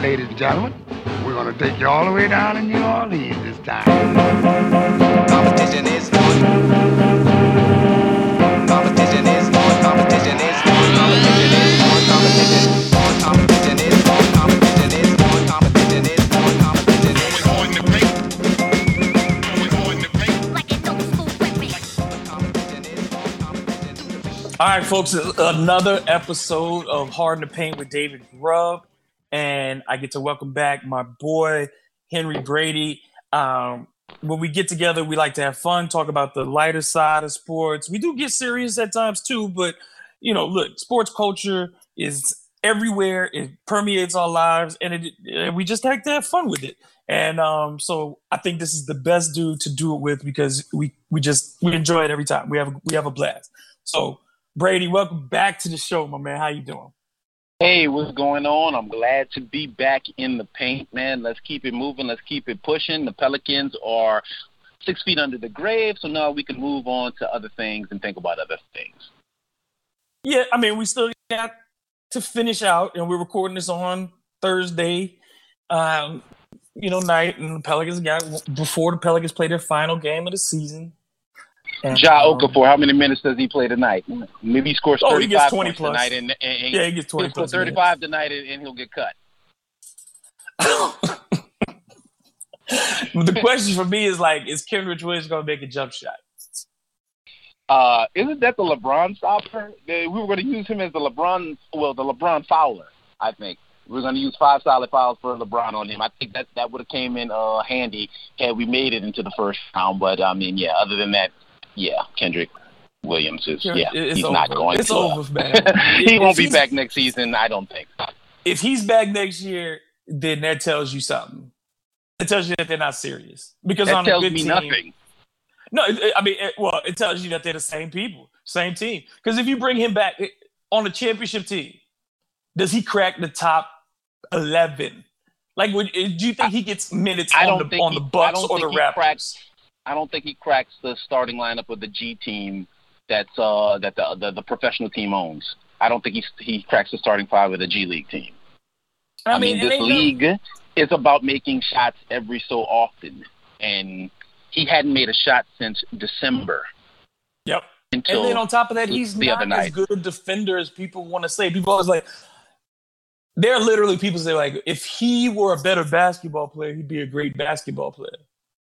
Ladies and gentlemen, we're going to take you all the way down to New Orleans this time. Competition is on. Competition is on. Competition is on. Competition is on. Competition is on. Competition is on. Competition is on. Competition is on. Competition is on. the paint. All right, folks, another episode of Hard in the Paint with David Grubb and I get to welcome back my boy Henry Brady. Um, when we get together, we like to have fun, talk about the lighter side of sports. We do get serious at times too, but you know, look, sports culture is everywhere. It permeates our lives, and it we just like to have fun with it. And um, so I think this is the best dude to do it with because we we just we enjoy it every time. We have we have a blast. So Brady, welcome back to the show, my man. How you doing? Hey, what's going on? I'm glad to be back in the paint, man. Let's keep it moving. Let's keep it pushing. The Pelicans are six feet under the grave, so now we can move on to other things and think about other things. Yeah, I mean, we still got to finish out, and we're recording this on Thursday, um, you know, night, and the Pelicans got before the Pelicans play their final game of the season. And, ja um, Okafor, how many minutes does he play tonight? Maybe he scores 35 oh, he gets 20 plus. tonight. And, and, and yeah, he gets 20 plus. 35 minutes. tonight and, and he'll get cut. the question for me is like, is Kenrich Williams going to make a jump shot? Uh, isn't that the LeBron stopper? We were going to use him as the LeBron, well, the LeBron fouler, I think. We we're going to use five solid fouls for LeBron on him. I think that that would have came in uh, handy had we made it into the first round. But I mean, yeah. Other than that, yeah, Kenrich Williams is yeah, it's he's over. not going it's to. Over, man. he won't be back next season, I don't think. If he's back next year, then that tells you something. It tells you that they're not serious because that on tells a good me team, nothing. No, I mean, it, well, it tells you that they're the same people, same team. Because if you bring him back on a championship team, does he crack the top eleven? Like, would, eh, do you think he gets minutes I on the on the Bucks or the Raptors? Cracks, I don't think he cracks the starting lineup of the G team that's uh, that the, the, the professional team owns. I don't think he he cracks the starting five of the G League team. I, I mean, mean this league know. is about making shots every so often, and he hadn't made a shot since December. Yep. Until and then on top of that, he's not as good a defender as people want to say. People always like, there are literally people say like, if he were a better basketball player, he'd be a great basketball player.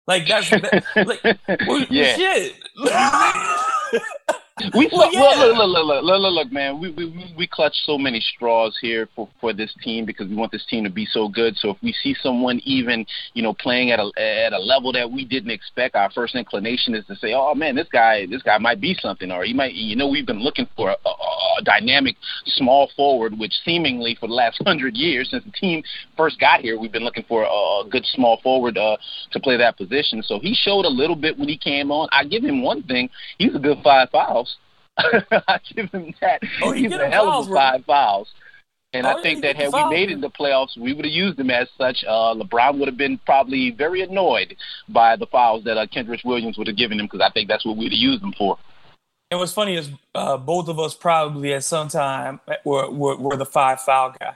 Like that's that, like well, yeah. shit. we well, yeah. look, look, look, look, look, look, man. We we we clutch so many straws here for for this team because we want this team to be so good. So if we see someone even you know playing at a at a level that we didn't expect, our first inclination is to say, oh man, this guy this guy might be something, or he might. You know, we've been looking for a, a, a dynamic small forward, which seemingly for the last hundred years since the team first got here, we've been looking for a, a good small forward uh, to play that position. So he showed a little bit when he came on. I give him one thing: he's a good five fouls. I give him that. Oh, He's a hell of a five fouls. And oh, I think that had we made it in the playoffs, we would have used him as such. Uh, LeBron would have been probably very annoyed by the fouls that uh, Kenrich Williams would have given him because I think that's what we'd have used him for. And what's funny is uh, both of us probably at some time were, were, were the five foul guy.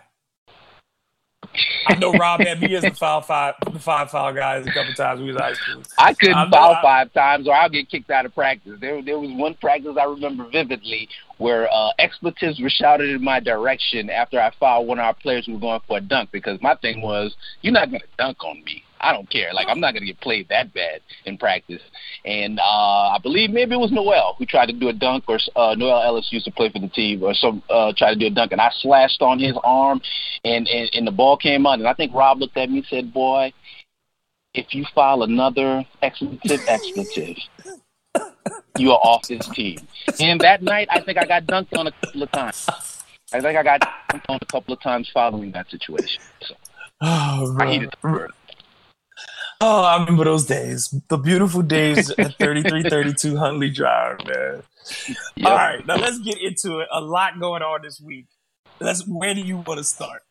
I know Rob had me as the foul five, the five foul guys a couple times we was high school. I couldn't I foul I, five times, or I'll get kicked out of practice. There, there was one practice I remember vividly where uh, expletives were shouted in my direction after I fouled one of our players who was going for a dunk because my thing was, you're not going to dunk on me. I don't care. Like I'm not gonna get played that bad in practice. And uh, I believe maybe it was Noel who tried to do a dunk, or uh, Noel Ellis used to play for the team, or some uh, tried to do a dunk, and I slashed on his arm, and, and and the ball came out, and I think Rob looked at me and said, "Boy, if you file another expletive expletive." you are off this team. And that night, I think I got dunked on a couple of times. I think I got dunked on a couple of times following that situation. So, oh, I heated the word. Oh, I remember those days. The beautiful days at 3332 Huntley Drive, man. Yep. All right, now let's get into it. A lot going on this week. Let's. Where do you want to start?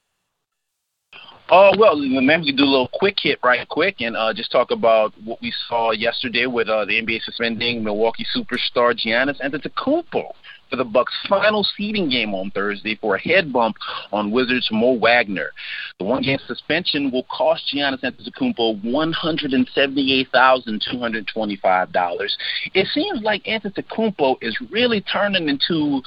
Oh well, maybe we do a little quick hit right quick and uh, just talk about what we saw yesterday with uh, the NBA suspending Milwaukee superstar Giannis Antetokounmpo for the Bucks' final seeding game on Thursday for a head bump on Wizards' Mo Wagner. The one-game suspension will cost Giannis Antetokounmpo one hundred and seventy-eight thousand two hundred twenty-five dollars. It seems like Antetokounmpo is really turning into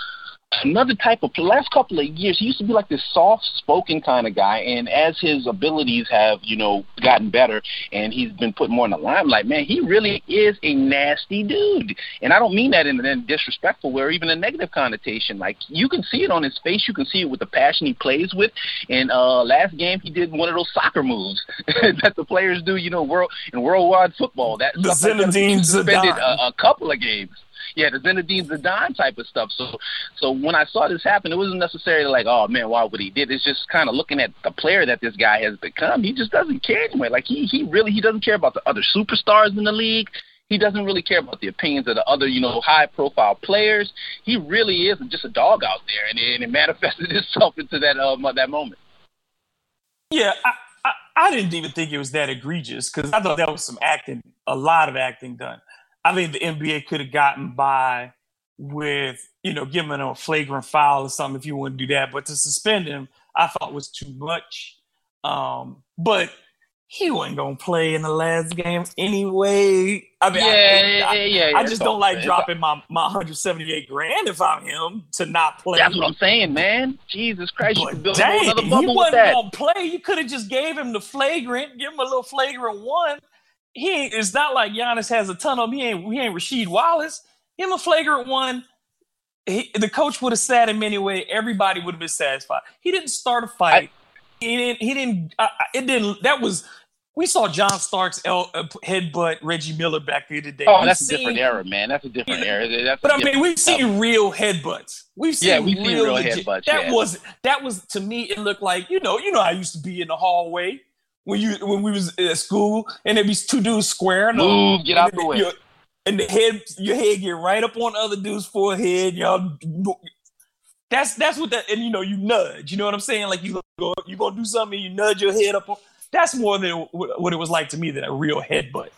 another type of the last couple of years he used to be like this soft spoken kind of guy. And as his abilities have you know gotten better and he's been put more in the limelight man he really is a nasty dude. And i don't mean that in a disrespectful way or even a negative connotation. Like you can see it on his face. You can see it with the passion he plays with. And uh last game he did one of those soccer moves that the players do you know world in worldwide football. That the Zinedine suspended a, a couple of games yeah, the Zinedine Zidane type of stuff. So, so when I saw this happen, it wasn't necessarily like, oh man, why would he did? It's just kind of looking at the player that this guy has become. He just doesn't care anyway. Like he, he really, he doesn't care about the other superstars in the league. He doesn't really care about the opinions of the other, you know, high-profile players. He really is just a dog out there, and it, and it manifested itself into that uh, that moment. Yeah, I, I, I didn't even think it was that egregious because I thought that was some acting, a lot of acting done. I think the NBA could have gotten by with, you know, giving him a flagrant foul or something if you want to do that. But to suspend him, I thought was too much. Um, but he wasn't gonna play in the last game anyway. I mean, yeah, I, I, yeah, yeah, I just don't like dropping my, my 178 grand if I'm him to not play. That's what I'm saying, man. Jesus Christ, but you dang, he wasn't gonna play. You could have just gave him the flagrant, give him a little flagrant one, he ain't, it's not like Giannis has a ton of them. He ain't he ain't Rasheed Wallace. Him a flagrant one. He, the coach would have sat him anyway. Everybody would have been satisfied. He didn't start a fight. I, he didn't. He didn't. Uh, it didn't. That was. We saw John Starks el, uh, headbutt Reggie Miller back here today. Oh, we've that's seen, a different era, man. That's a different era. That's but I mean, we've seen real headbutts. We've seen yeah, we've real, seen real legit, headbutts. That yeah. was that was to me. It looked like you know you know I used to be in the hallway when you when we was at school and there be two dudes squaring Move, up, get out the way. And the head, your head get right up on the other dude's forehead. Y'all, that's that's what that. And you know, you nudge. You know what I'm saying? Like you go, you gonna do something, you nudge your head up. On, that's more than what it was like to me than a real headbutt.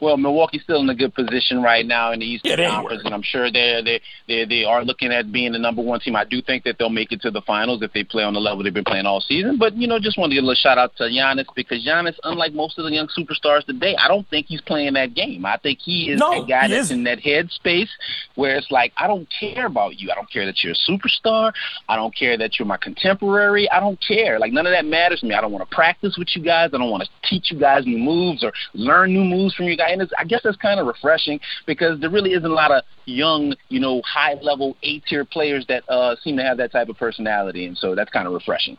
Well, Milwaukee's still in a good position right now in the Eastern yeah, Conference, and I'm sure they they they they are looking at being the number one team. I do think that they'll make it to the finals if they play on the level they've been playing all season. But you know, just want to give a little shout out to Giannis because Giannis, unlike most of the young superstars today, I don't think he's playing that game. I think he is no, a guy that's isn't. in that headspace where it's like I don't care about you. I don't care that you're a superstar. I don't care that you're my contemporary. I don't care. Like none of that matters to me. I don't want to practice with you guys. I don't want to teach you guys new moves or learn new moves from you guys. And it's, I guess that's kind of refreshing because there really isn't a lot of young, you know, high level A tier players that uh, seem to have that type of personality, and so that's kind of refreshing.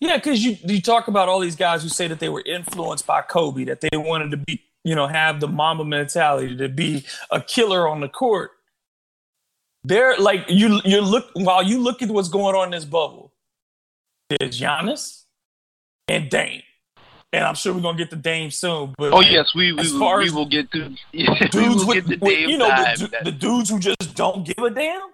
Yeah, because you you talk about all these guys who say that they were influenced by Kobe, that they wanted to be, you know, have the Mamba mentality, to be a killer on the court. They're like you. You look while you look at what's going on in this bubble. There's Giannis and Dame and I'm sure we're gonna get the Dame soon. But oh yes, we we, we, we will get to yeah, dudes with, the with you know the, the, dudes who just don't give a damn.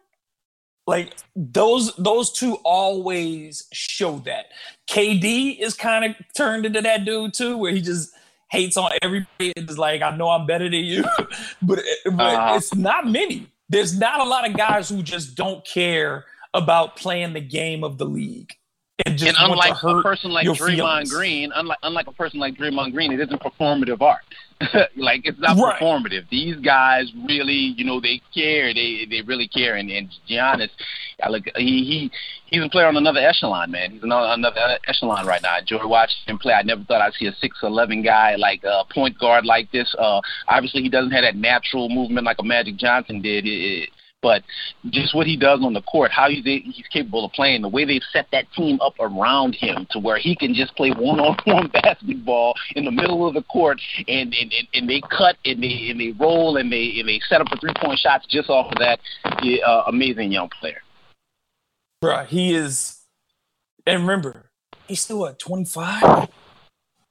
Like those those two always show that. KD is kind of turned into that dude too, where he just hates on everybody. It's like I know I'm better than you, but, but uh-huh. it's not many. There's not a lot of guys who just don't care about playing the game of the league and, and unlike a person like Draymond feelings. Green, unlike unlike a person like Draymond Green, it isn't performative art. like it's not right. performative. These guys really, you know, they care. They they really care. And, and Giannis, I look, he he he's a player on another echelon, man. He's another another echelon right now. I enjoy watching him play. I never thought I'd see a six eleven guy like a point guard like this. Uh, obviously he doesn't have that natural movement like a Magic Johnson did. It, it, but just what he does on the court, how he's he's capable of playing, the way they've set that team up around him to where he can just play one-on-one basketball in the middle of the court, and and, and they cut and they and they roll and they and they set up the three-point shots just off of that uh, amazing young player. Bruh, he is, and remember, he's still at 25.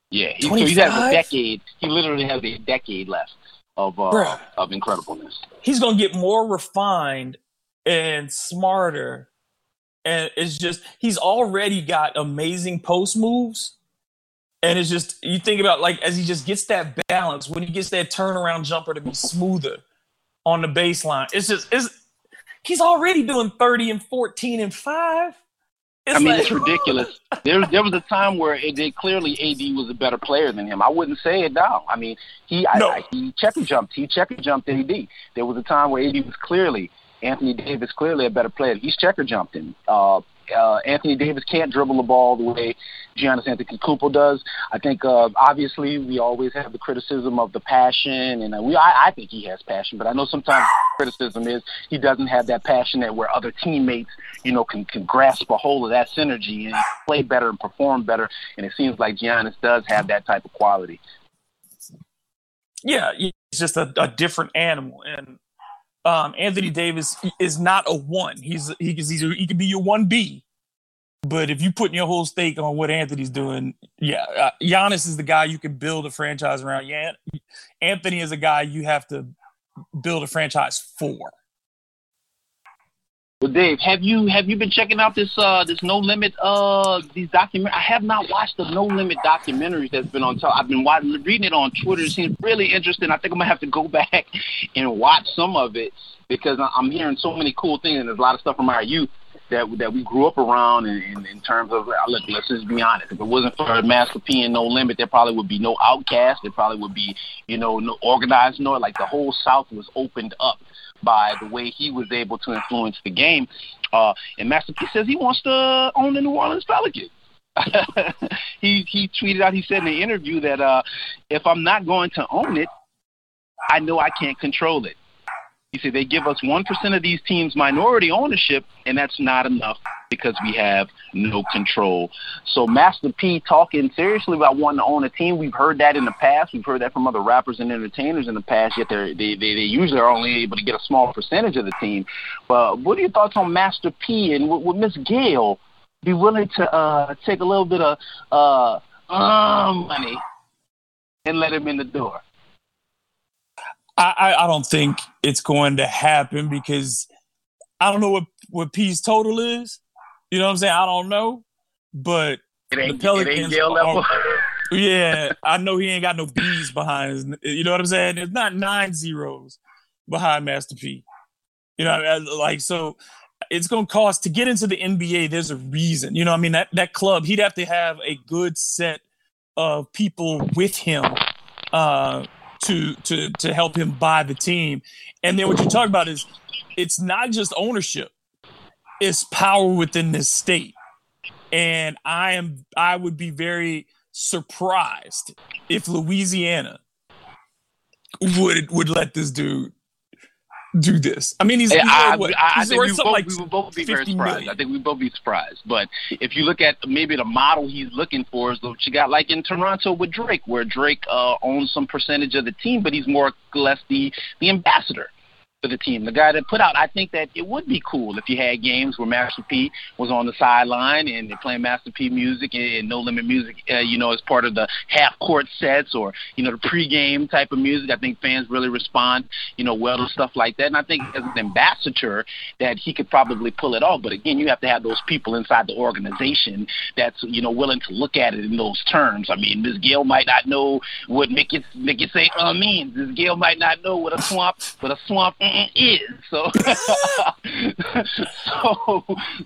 Yeah, he, so he has a decade. He literally has a decade left of uh, of incredibleness. He's gonna get more refined and smarter, and it's just he's already got amazing post moves. And it's just you think about like as he just gets that balance when he gets that turnaround jumper to be smoother on the baseline. It's just it's he's already doing 30 and 14 and 5. It's I mean, like, it's ridiculous. there, there was a time where it did clearly AD was a better player than him. I wouldn't say it now. I mean, he no. I, he checker jumped. He checker jumped AD. There was a time where AD was clearly Anthony Davis clearly a better player. He's checker jumped him. Uh, uh, Anthony Davis can't dribble the ball the way Giannis Antetokounmpo does. I think uh, obviously we always have the criticism of the passion, and uh, we I, I think he has passion, but I know sometimes criticism is he doesn't have that passion that where other teammates you know can can grasp a hold of that synergy and play better and perform better. And it seems like Giannis does have that type of quality. Yeah, he's just a, a different animal, and um, Anthony Davis is not a one. He's he he's he can be your one B, but if you put in your whole stake on what Anthony's doing, yeah, uh, Giannis is the guy you can build a franchise around. Yeah, Anthony is a guy you have to build a franchise for. Well, Dave, have you have you been checking out this uh this No Limit uh these document? I have not watched the No Limit documentaries that's been on top. I've been watching, reading it on Twitter. It seems really interesting. I think I'm gonna have to go back and watch some of it because I'm hearing so many cool things and there's a lot of stuff from our youth that that we grew up around in, in, in terms of uh, look, let's just be honest. If it wasn't for Master P and No Limit, there probably would be no OutKast. There probably would be you know no organized no like the whole South was opened up by the way he was able to influence the game. Uh, and Master P says he wants to own the New Orleans Pelicans. he he tweeted out. He said in the interview that uh, if I'm not going to own it, I know I can't control it. He said they give us 1% of these teams minority ownership, and that's not enough because we have no control. So Master P talking seriously about wanting to own a team. We've heard that in the past. We've heard that from other rappers and entertainers in the past, yet they they, they usually are only able to get a small percentage of the team. But what are your thoughts on Master P and would, would Miss Gayle be willing to uh, take a little bit of uh, uh, money and let him in the door? I, I don't think it's going to happen because I don't know what what P's total is. You know what I'm saying? I don't know, but the Pelicans. Are, yeah, I know he ain't got no B's behind. His, you know what I'm saying? It's not nine zeros behind Master P. You know, like so. It's going to cost to get into the NBA. There's a reason. You know, I mean that that club. He'd have to have a good set of people with him uh, to to to help him buy the team. And then what you talk about is it's not just ownership; it's power within this state. And I am I would be very surprised if Louisiana would would let this dude do this. I mean, he's, he's I, what? I, he's I think we, both, like we would both be very surprised. Million. I think we would both be surprised. But if you look at maybe the model he's looking for is what you got like in Toronto with Drake, where Drake uh, owns some percentage of the team, but he's more or less the the ambassador for the team. The guy that put out, I think that it would be cool if you had games where Master P was on the sideline and they're playing Master P music and, No Limit music, uh, you know, as part of the half court sets or, you know, the pregame type of music. I think fans really respond, you know, well to stuff like that. And I think as an ambassador that he could probably pull it off. But again, you have to have those people inside the organization that's, you know, willing to look at it in those terms. I mean, Ms. Gayle might not know what it, make say uh means. Ms. Gayle might not know what a swamp, what a swamp is. So, so,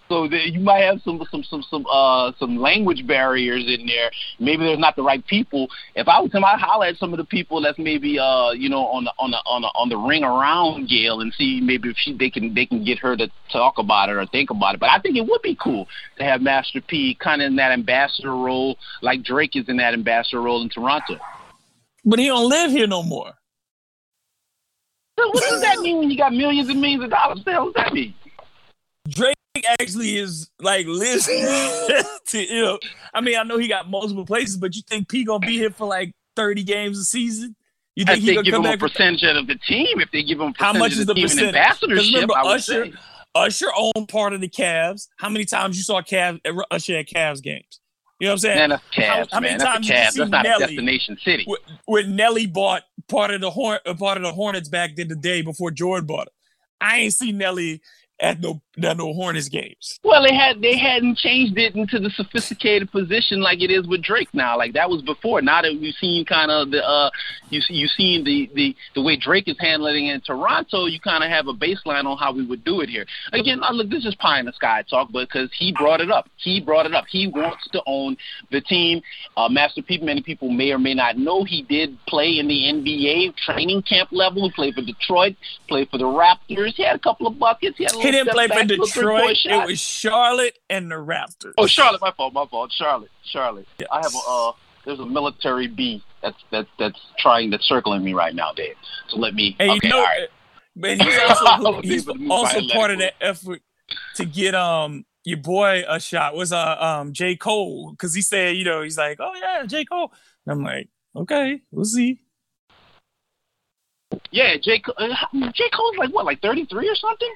so the, you might have some some some some uh some language barriers in there. Maybe there's not the right people. If I was him, I'd holler at some of the people that's maybe uh you know on the on the on the on the ring around Gayle and see maybe if she they can they can get her to talk about it or think about it. But I think it would be cool to have Master P kind of in that ambassador role, like Drake is in that ambassador role in Toronto. But he don't live here no more. So what does that mean when you got millions and millions of dollars? What the hell does that mean? Drake actually is like listening to you know. I mean, I know he got multiple places, but you think P gonna be here for like thirty games a season? You think he gonna give him a percentage of the team if they give him how much is the percentage? Ambassadorship, remember, Usher, Usher owned part of the Cavs. How many times you saw Cavs uh, Usher at Cavs games? You know what I'm saying? Man, that's Cavs, how, how many man. times that's, that's not Nelly, a destination city. When Nelly bought part of the Horn, part of the Hornets back then the day before Jordan bought it. I ain't seen Nelly at no at no Hornets games. Well, they had they hadn't changed it into the sophisticated position like it is with Drake now. Like that was before. Now that we've seen kind of the uh, you you seen the the the way Drake is handling it in Toronto, you kind of have a baseline on how we would do it here. Again, I look, this is pie in the sky talk, because he brought it up. He brought it up. He wants to own the team. Uh, Master P, many people may or may not know he did play in the NBA training camp level. He played for Detroit, played for the Raptors. He had a couple of buckets. He had a he didn't play for Detroit. It was Charlotte and the Raptors. Oh, Charlotte, my fault, my fault. Charlotte, Charlotte. Yes. I have a uh, there's a military bee that's that's that's trying that's circling me right now, Dave. So let me. And okay, you know, all right. But he's also he's also part of that effort to get um your boy a shot was uh um J Cole because he said you know he's like oh yeah J Cole and I'm like okay we'll see. Yeah, J Cole, uh, J Cole's like what like 33 or something.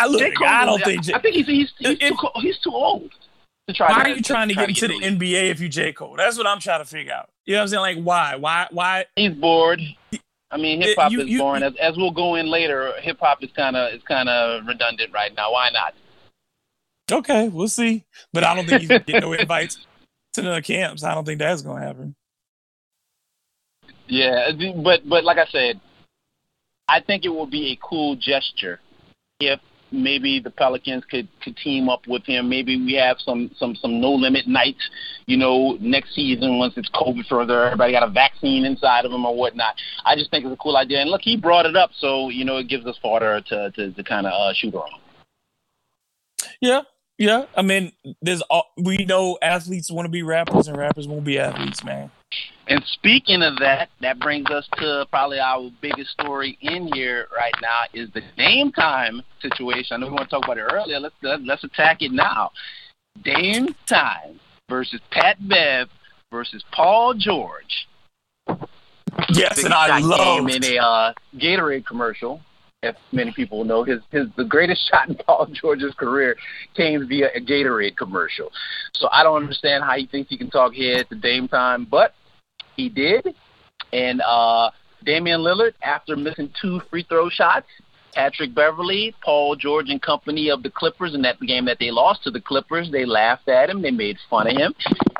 I look. I don't think. J- I think he's he's he's, if, too, he's too old to try. Why to, are you trying to, to get into the NBA if you J Cole? That's what I'm trying to figure out. You know what I'm saying? Like why? Why? Why? He's bored. I mean, hip hop is you, boring. As, as we'll go in later, hip hop is kind of is kind of redundant right now. Why not? Okay, we'll see. But I don't think you get no invites to the camps. I don't think that's going to happen. Yeah, but but like I said, I think it will be a cool gesture if maybe the Pelicans could, could team up with him. Maybe we have some some some no limit nights, you know, next season once it's COVID further, everybody got a vaccine inside of them or whatnot. I just think it's a cool idea. And look, he brought it up, so you know, it gives us fodder to to, to kind of uh, shoot around. Yeah, yeah. I mean, there's all, we know athletes want to be rappers and rappers won't be athletes, man. And speaking of that, that brings us to probably our biggest story in here right now is the Dame Time situation. I know we want to talk about it earlier. Let's let's attack it now. Dame Time versus Pat Bev versus Paul George. Yes, and I love in a uh, Gatorade commercial. If many people know, his his the greatest shot in Paul George's career came via a Gatorade commercial. So I don't understand how he thinks he can talk head to Dame Time, but he did. And uh, Damian Lillard, after missing two free throw shots, Patrick Beverley, Paul George, and company of the Clippers in that game that they lost to the Clippers, they laughed at him, they made fun of him,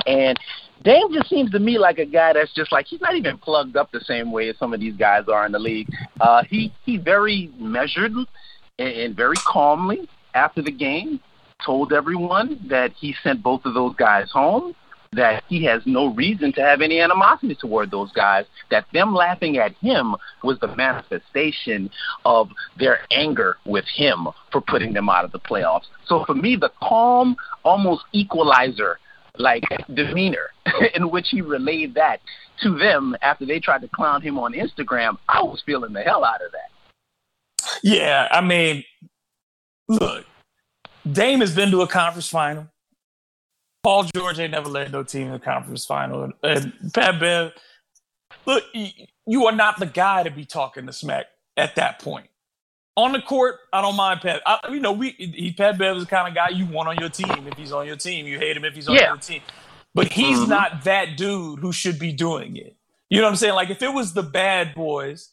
and Dame just seems to me like a guy that's just like he's not even plugged up the same way as some of these guys are in the league. Uh, he he very measured and, and very calmly after the game told everyone that he sent both of those guys home that he has no reason to have any animosity toward those guys, that them laughing at him was the manifestation of their anger with him for putting them out of the playoffs. So for me, the calm, almost equalizer like demeanor in which he relayed that to them after they tried to clown him on Instagram, I was feeling the hell out of that. Yeah, I mean, look, Dame has been to a conference final. Paul George ain't never led no team in the conference final. And Pat Bev, look, you are not the guy to be talking the smack at that point. On the court, I don't mind Pat. I, you know, we he, Pat Bev is the kind of guy you want on your team. If he's on your team, you hate him if he's on yeah. your team. But he's mm-hmm. not that dude who should be doing it. You know what I'm saying? Like if it was the bad boys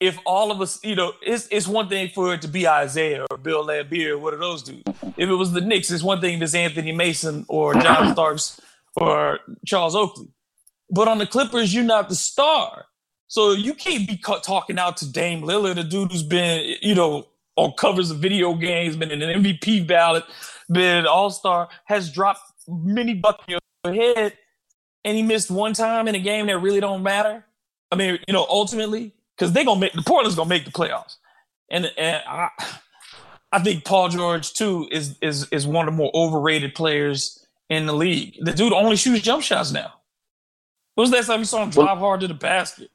if all of us, you know, it's it's one thing for it to be Isaiah or Bill Laimbeer, what are those dudes? If it was the Knicks, it's one thing if it's Anthony Mason or John Starks or Charles Oakley. But on the Clippers, you're not the star. So you can't be talking out to Dame Lillard, a dude who's been, you know, on covers of video games, been in an MVP ballot, been an All Star, has dropped many buckets in your head, and he missed one time in a game that really don't matter. I mean, you know, ultimately, because they're gonna make the Portland's gonna make the playoffs, and and I I think Paul George too is is is one of the more overrated players in the league. The dude only shoots jump shots now. When was the last time you saw him drive hard to the basket?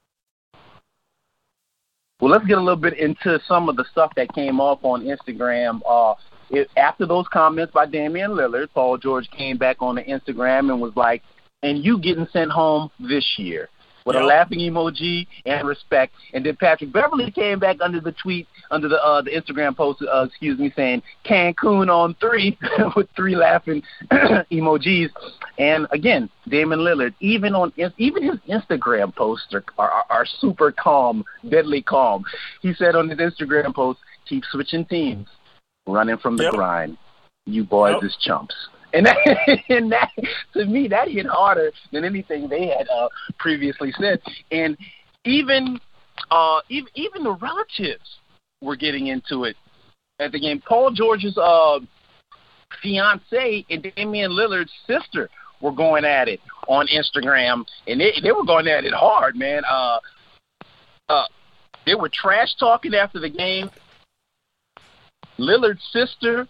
Well, let's get a little bit into some of the stuff that came off on Instagram. Uh, it, after those comments by Damian Lillard, Paul George came back on the Instagram and was like, "And you getting sent home this year." With yep. a laughing emoji and respect. And then Patrick Beverley came back under the tweet, under the uh, the Instagram post, uh, excuse me, saying Cancun on three with three laughing emojis. And again, Damian Lillard, even on even his Instagram posts are, are, are super calm, deadly calm. He said on his Instagram post, "Keep switching teams, running from the yep. grind. You boys yep. is chumps." And that, and that, to me, that hit harder than anything they had uh, previously said. And even, uh, even, even the relatives were getting into it at the game. Paul George's uh, fiance and Damian Lillard's sister were going at it on Instagram, and they they were going at it hard, man. Uh, uh, they were trash talking after the game. Lillard's sister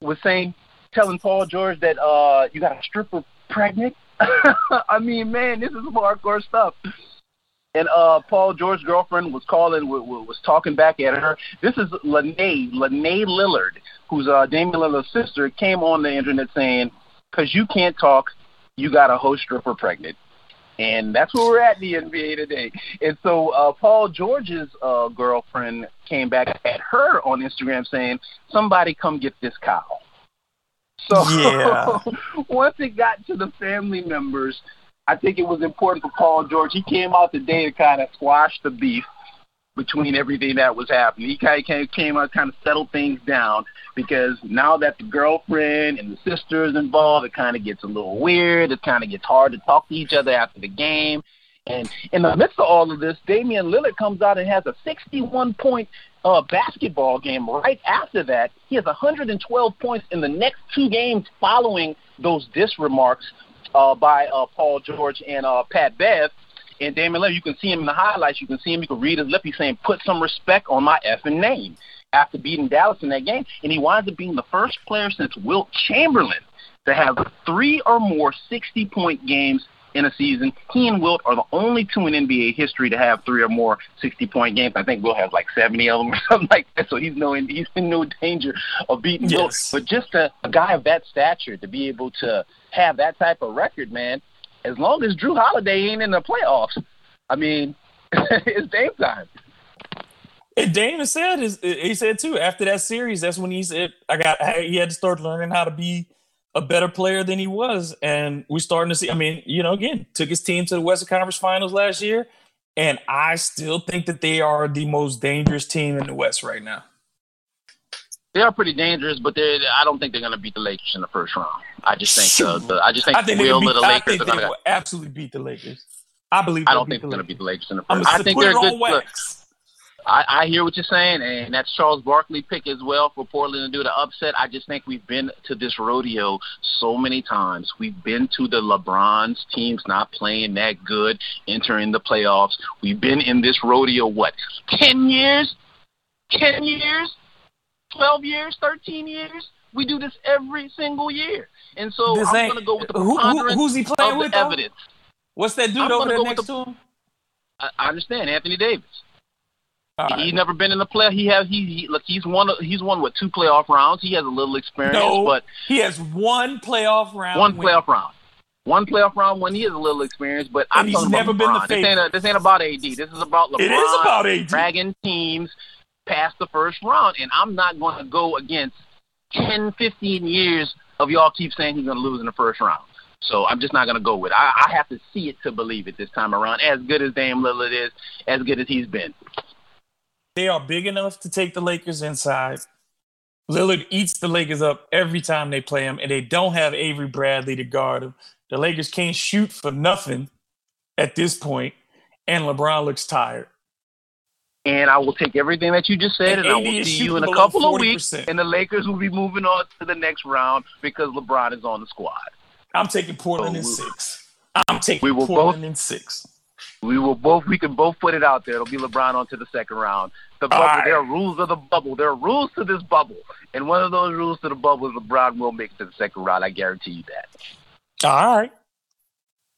was saying, telling Paul George that uh, you got a stripper pregnant. I mean, man, this is hardcore stuff. And uh, Paul George's girlfriend was calling, was talking back at her. This is Lene, Lene Lillard, who's uh, Damian Lillard's sister, came on the internet saying, "Cause you can't talk, you got a host stripper pregnant." And that's where we're at in the NBA today. And so uh, Paul George's uh, girlfriend came back at her on Instagram saying, "Somebody come get this cow." So yeah. once it got to the family members, I think it was important for Paul George. He came out today to kind of squash the beef between everything that was happening. He kind of came out, kind of settled things down because now that the girlfriend and the sister is involved, it kind of gets a little weird. It kind of gets hard to talk to each other after the game. And in the midst of all of this, Damian Lillard comes out and has a 61 point uh, basketball game right after that. He has 112 points in the next two games following those diss remarks uh, by uh, Paul George and uh, Pat Bev. And Damian Lillard, you can see him in the highlights. You can see him. You can read his lip. He's saying, "Put some respect on my effing name." After beating Dallas in that game, and he winds up being the first player since Wilt Chamberlain to have three or more 60-point games in a season. He and Wilt are the only two in NBA history to have three or more 60-point games. I think Wilt has like 70 of them or something like that. So he's no he's in no danger of beating yes. Wilt. But just a, a guy of that stature to be able to have that type of record, man, as long as Jrue Holiday ain't in the playoffs, I mean, it's game time. And Dame said he said too after that series. That's when he said I got he had to start learning how to be a better player than he was, and we're starting to see. I mean, you know, again, took his team to the Western Conference Finals last year, and I still think that they are the most dangerous team in the West right now. They are pretty dangerous, but they I don't think they're going to beat the Lakers in the first round. I just think uh, the I just think, I think the will of the Lakers are going to absolutely beat the Lakers. I believe. I don't think they're going to beat the Lakers in the first. I think they're good. I, I hear what you're saying, and that's Charles Barkley pick as well for Portland to do the upset. I just think we've been to this rodeo so many times. We've been to the LeBron's teams not playing that good, entering the playoffs. We've been in this rodeo what ten years, ten years, twelve years, thirteen years. We do this every single year, and so this I'm going to go with the preponderance who, who's he playing with, evidence. What's that dude over there next the, to him? I, I understand, Anthony Davis. Right. He's never been in the play. He has he, he look. He's won. He's won what two playoff rounds. He has a little experience, no, but he has one playoff round. One win. playoff round. One playoff round when he has a little experience, but and I'm he's talking never about been LeBron. the favorite. This ain't, a, this ain't about AD. This is about LeBron. It is about AD. Dragging teams past the first round, and I'm not going to go against 10, 15 years of y'all keep saying he's going to lose in the first round. So I'm just not going to go with it. I, I have to see it to believe it this time around. As good as Dame Lillard is, as good as he's been. They are big enough to take the Lakers inside. Lillard eats the Lakers up every time they play him, and they don't have Avery Bradley to guard him. The Lakers can't shoot for nothing at this point, and LeBron looks tired. And I will take everything that you just said, and, and I will see you in a couple 40%. of weeks, and the Lakers will be moving on to the next round because LeBron is on the squad. I'm taking Portland so in six. I'm taking we will Portland both, in six. We will both. We can both put it out there. It'll be LeBron on to the second round. The bubble. Right. There are rules of the bubble. There are rules to this bubble, and one of those rules to the bubble is LeBron will make it to the second round. I guarantee you that. All right.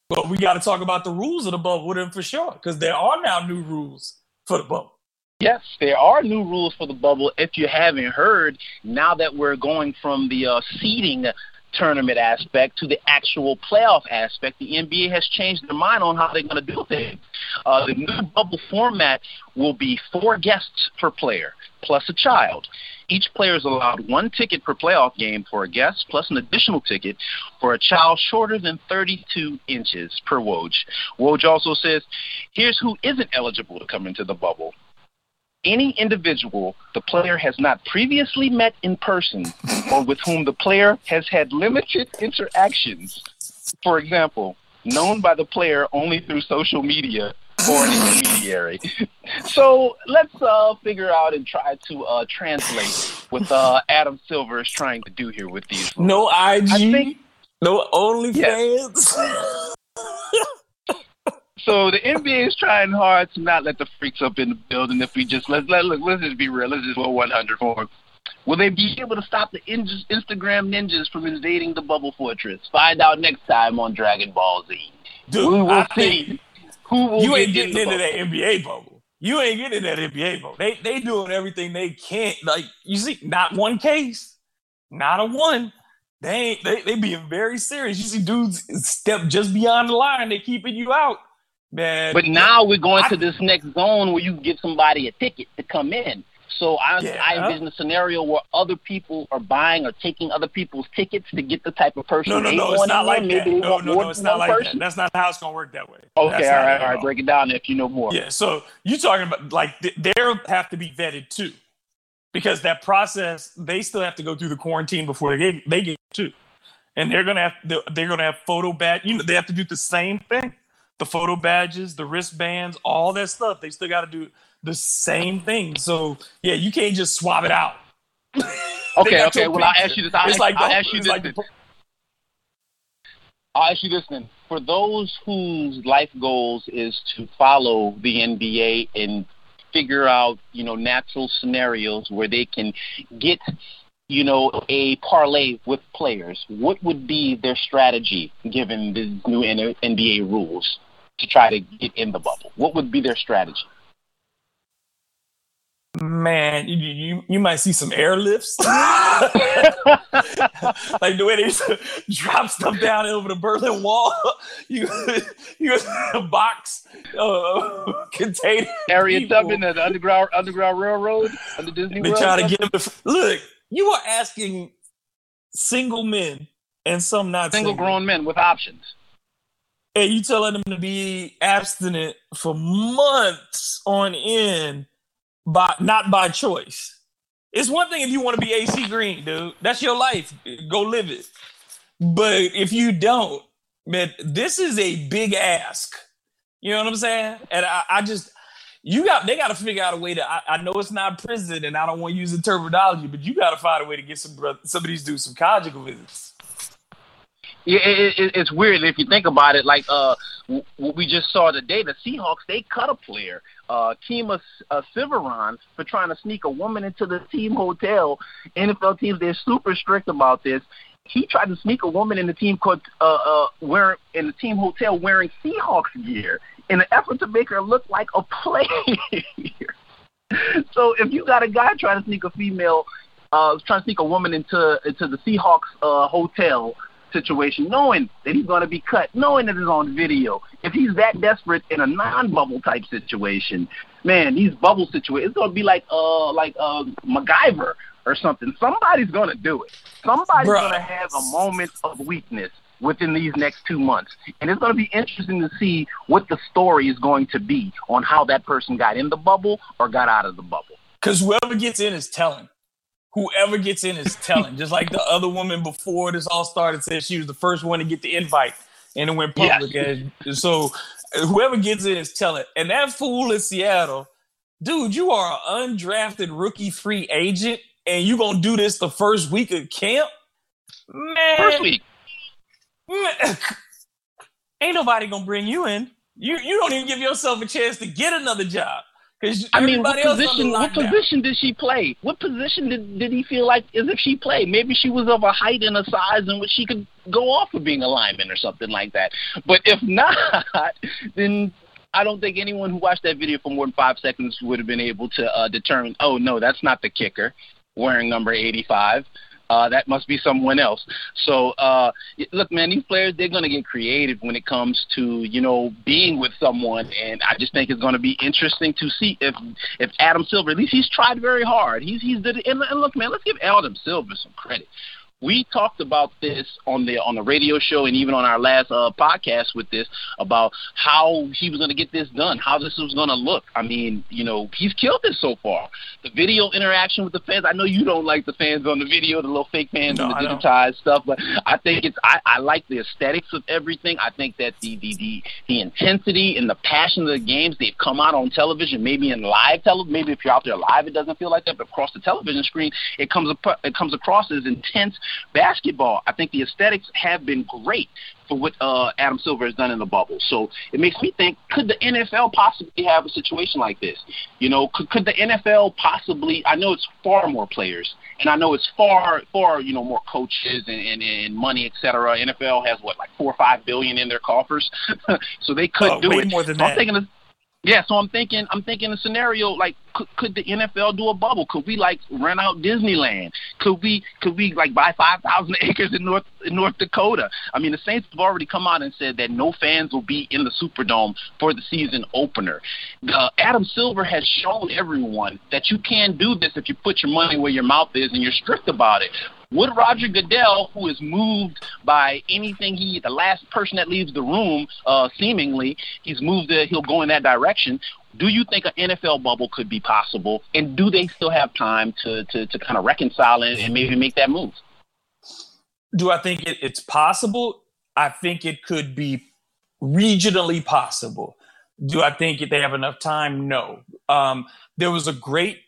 But we got to talk about the rules of the bubble then for sure, because there are now new rules for the bubble. Yes, there are new rules for the bubble. If you haven't heard, now that we're going from the uh, seeding tournament aspect to the actual playoff aspect, the NBA has changed their mind on how they're going to do things. Uh, the new bubble format will be four guests per player plus a child. Each player is allowed one ticket per playoff game for a guest, plus an additional ticket for a child shorter than 32 inches per Woj. Woj also says, here's who isn't eligible to come into the bubble any individual the player has not previously met in person or with whom the player has had limited interactions. For example, known by the player only through social media or an intermediary. so let's uh, figure out and try to uh, translate what uh, Adam Silver is trying to do here with these. No IG, think, no OnlyFans. Yes. So the NBA is trying hard to not let the freaks up in the building. If we just let let look, let's just be real. Let's just go 100 for them. Will they be able to stop the Instagram ninjas from invading the bubble fortress? Find out next time on Dragon Ball Z. Dude, we will I see. Who will you ain't getting into that NBA bubble. You ain't getting that NBA bubble. They they doing everything they can. Like you see, not one case, not a one. They ain't they they being very serious. You see dudes step just beyond the line. They keeping you out. Man, but now we're going I, to this next zone where you give somebody a ticket to come in. So I, yeah. I envision a scenario where other people are buying or taking other people's tickets to get the type of person no, no, no. It's not like that. No, no, no, it's not like person. that. That's not how it's going to work that way. Okay, That's all right, all right. Break it down if you know more. Yeah, so you talking about like they have to be vetted too, because that process they still have to go through the quarantine before they get they get too, and they're gonna have they're gonna have photo badge. You know, they have to do the same thing the photo badges, the wristbands, all that stuff. They still got to do the same thing. So yeah, you can't just swap it out. okay, okay. Well, I'll ask you this. I'll, it's like I'll ask you this. Like the, I'll ask you this then. For those whose life goals is to follow the NBA and figure out, you know, natural scenarios where they can get you know, a parlay with players, what would be their strategy given the new NBA rules to try to get in the bubble? What would be their strategy? Man, you, you you might see some airlifts, like the way they drop stuff down over the Berlin Wall. You you a box uh, container. Harriet Tubman, the underground underground railroad under Disney. They try to get them. To, look, you are asking single men and some not single, single grown men with options. And you telling them to be abstinent for months on end by not by choice. It's one thing if you want to be AC Green, dude. That's your life. Go live it. But if you don't, man, this is a big ask. You know what I'm saying? And I, I just you got they got to figure out a way to. I, I, know it's not prison, and I don't want to use the terminology, but you got to find a way to get some some of these do some conjugal visits. Yeah, it, it, it's weird if you think about it. Like uh, what we just saw today, the Seahawks they cut a player, uh, Kemah uh, Siverand, for trying to sneak a woman into the team hotel. NFL teams they're super strict about this. He tried to sneak a woman in the team court, uh, uh, wearing in the team hotel wearing Seahawks gear in an effort to make her look like a player. so if you got a guy trying to sneak a female, uh, trying to sneak a woman into into the Seahawks uh, hotel situation, knowing that he's going to be cut, knowing that it's on video, if he's that desperate in a non-bubble type situation, man, these bubble situations, it's going to be like uh like uh MacGyver or something. Somebody's going to do it. Somebody's going to have a moment of weakness within these next two months. And it's going to be interesting to see what the story is going to be on how that person got in the bubble or got out of the bubble. Because whoever gets in is telling. Whoever gets in is telling. Just like the other woman before this all started said she was the first one to get the invite and it went public. Yes. And so uh, whoever gets in is telling. And that fool in Seattle, dude, you are an undrafted rookie free agent and you're gonna do this the first week of camp? Man. First week. ain't nobody gonna bring you in. You you don't even give yourself a chance to get another job. Because I mean, what position? What position did she play? What position did, did he feel like as if she played? Maybe she was of a height and a size in which she could go off of being a lineman or something like that. But if not, then I don't think anyone who watched that video for more than five seconds would have been able to uh, determine. Oh no, that's not the kicker wearing number eighty-five. Uh, that must be someone else. So, uh, look, man, these players they're going to get creative when it comes to you know being with someone, and I just think it's going to be interesting to see if if Adam Silver, at least he's tried very hard. He's he's did, and, and look, man, let's give Adam Silver some credit we talked about this on the on the radio show and even on our last uh, podcast with this about how he was going to get this done, how this was going to look. I mean, you know, he's killed it so far. The video interaction with the fans. I know you don't like the fans on the video, the little fake fans no, and the digitized stuff, but I think it's I, I like the aesthetics of everything. I think that the the the, the intensity and the passion of the games they've come out on television, maybe in live television, maybe if you're out there live, it doesn't feel like that, but across the television screen, it comes it comes across as intense basketball, I think the aesthetics have been great for what uh, Adam Silver has done in the bubble. So it makes me think: Could the NFL possibly have a situation like this? You know, could, could the NFL possibly? I know it's far more players, and I know it's far, far, you know, more coaches and, and, and money, et cetera. NFL has what, like four or five billion in their coffers, so they could oh, do way it. More than so that. I'm thinking of, yeah, so I'm thinking, I'm thinking a scenario like, could, could the NFL do a bubble? Could we like rent out Disneyland? Could we, could we like buy 5,000 acres in North in North Dakota? I mean, the Saints have already come out and said that no fans will be in the Superdome for the season opener. Uh, Adam Silver has shown everyone that you can do this if you put your money where your mouth is and you're strict about it. Would Roger Goodell, who is moved by anything he, the last person that leaves the room, uh, seemingly, he's moved, uh, he'll go in that direction. Do you think an NFL bubble could be possible? And do they still have time to, to, to kind of reconcile and, and maybe make that move? Do I think it, it's possible? I think it could be regionally possible. Do I think they have enough time? No. Um, there was a great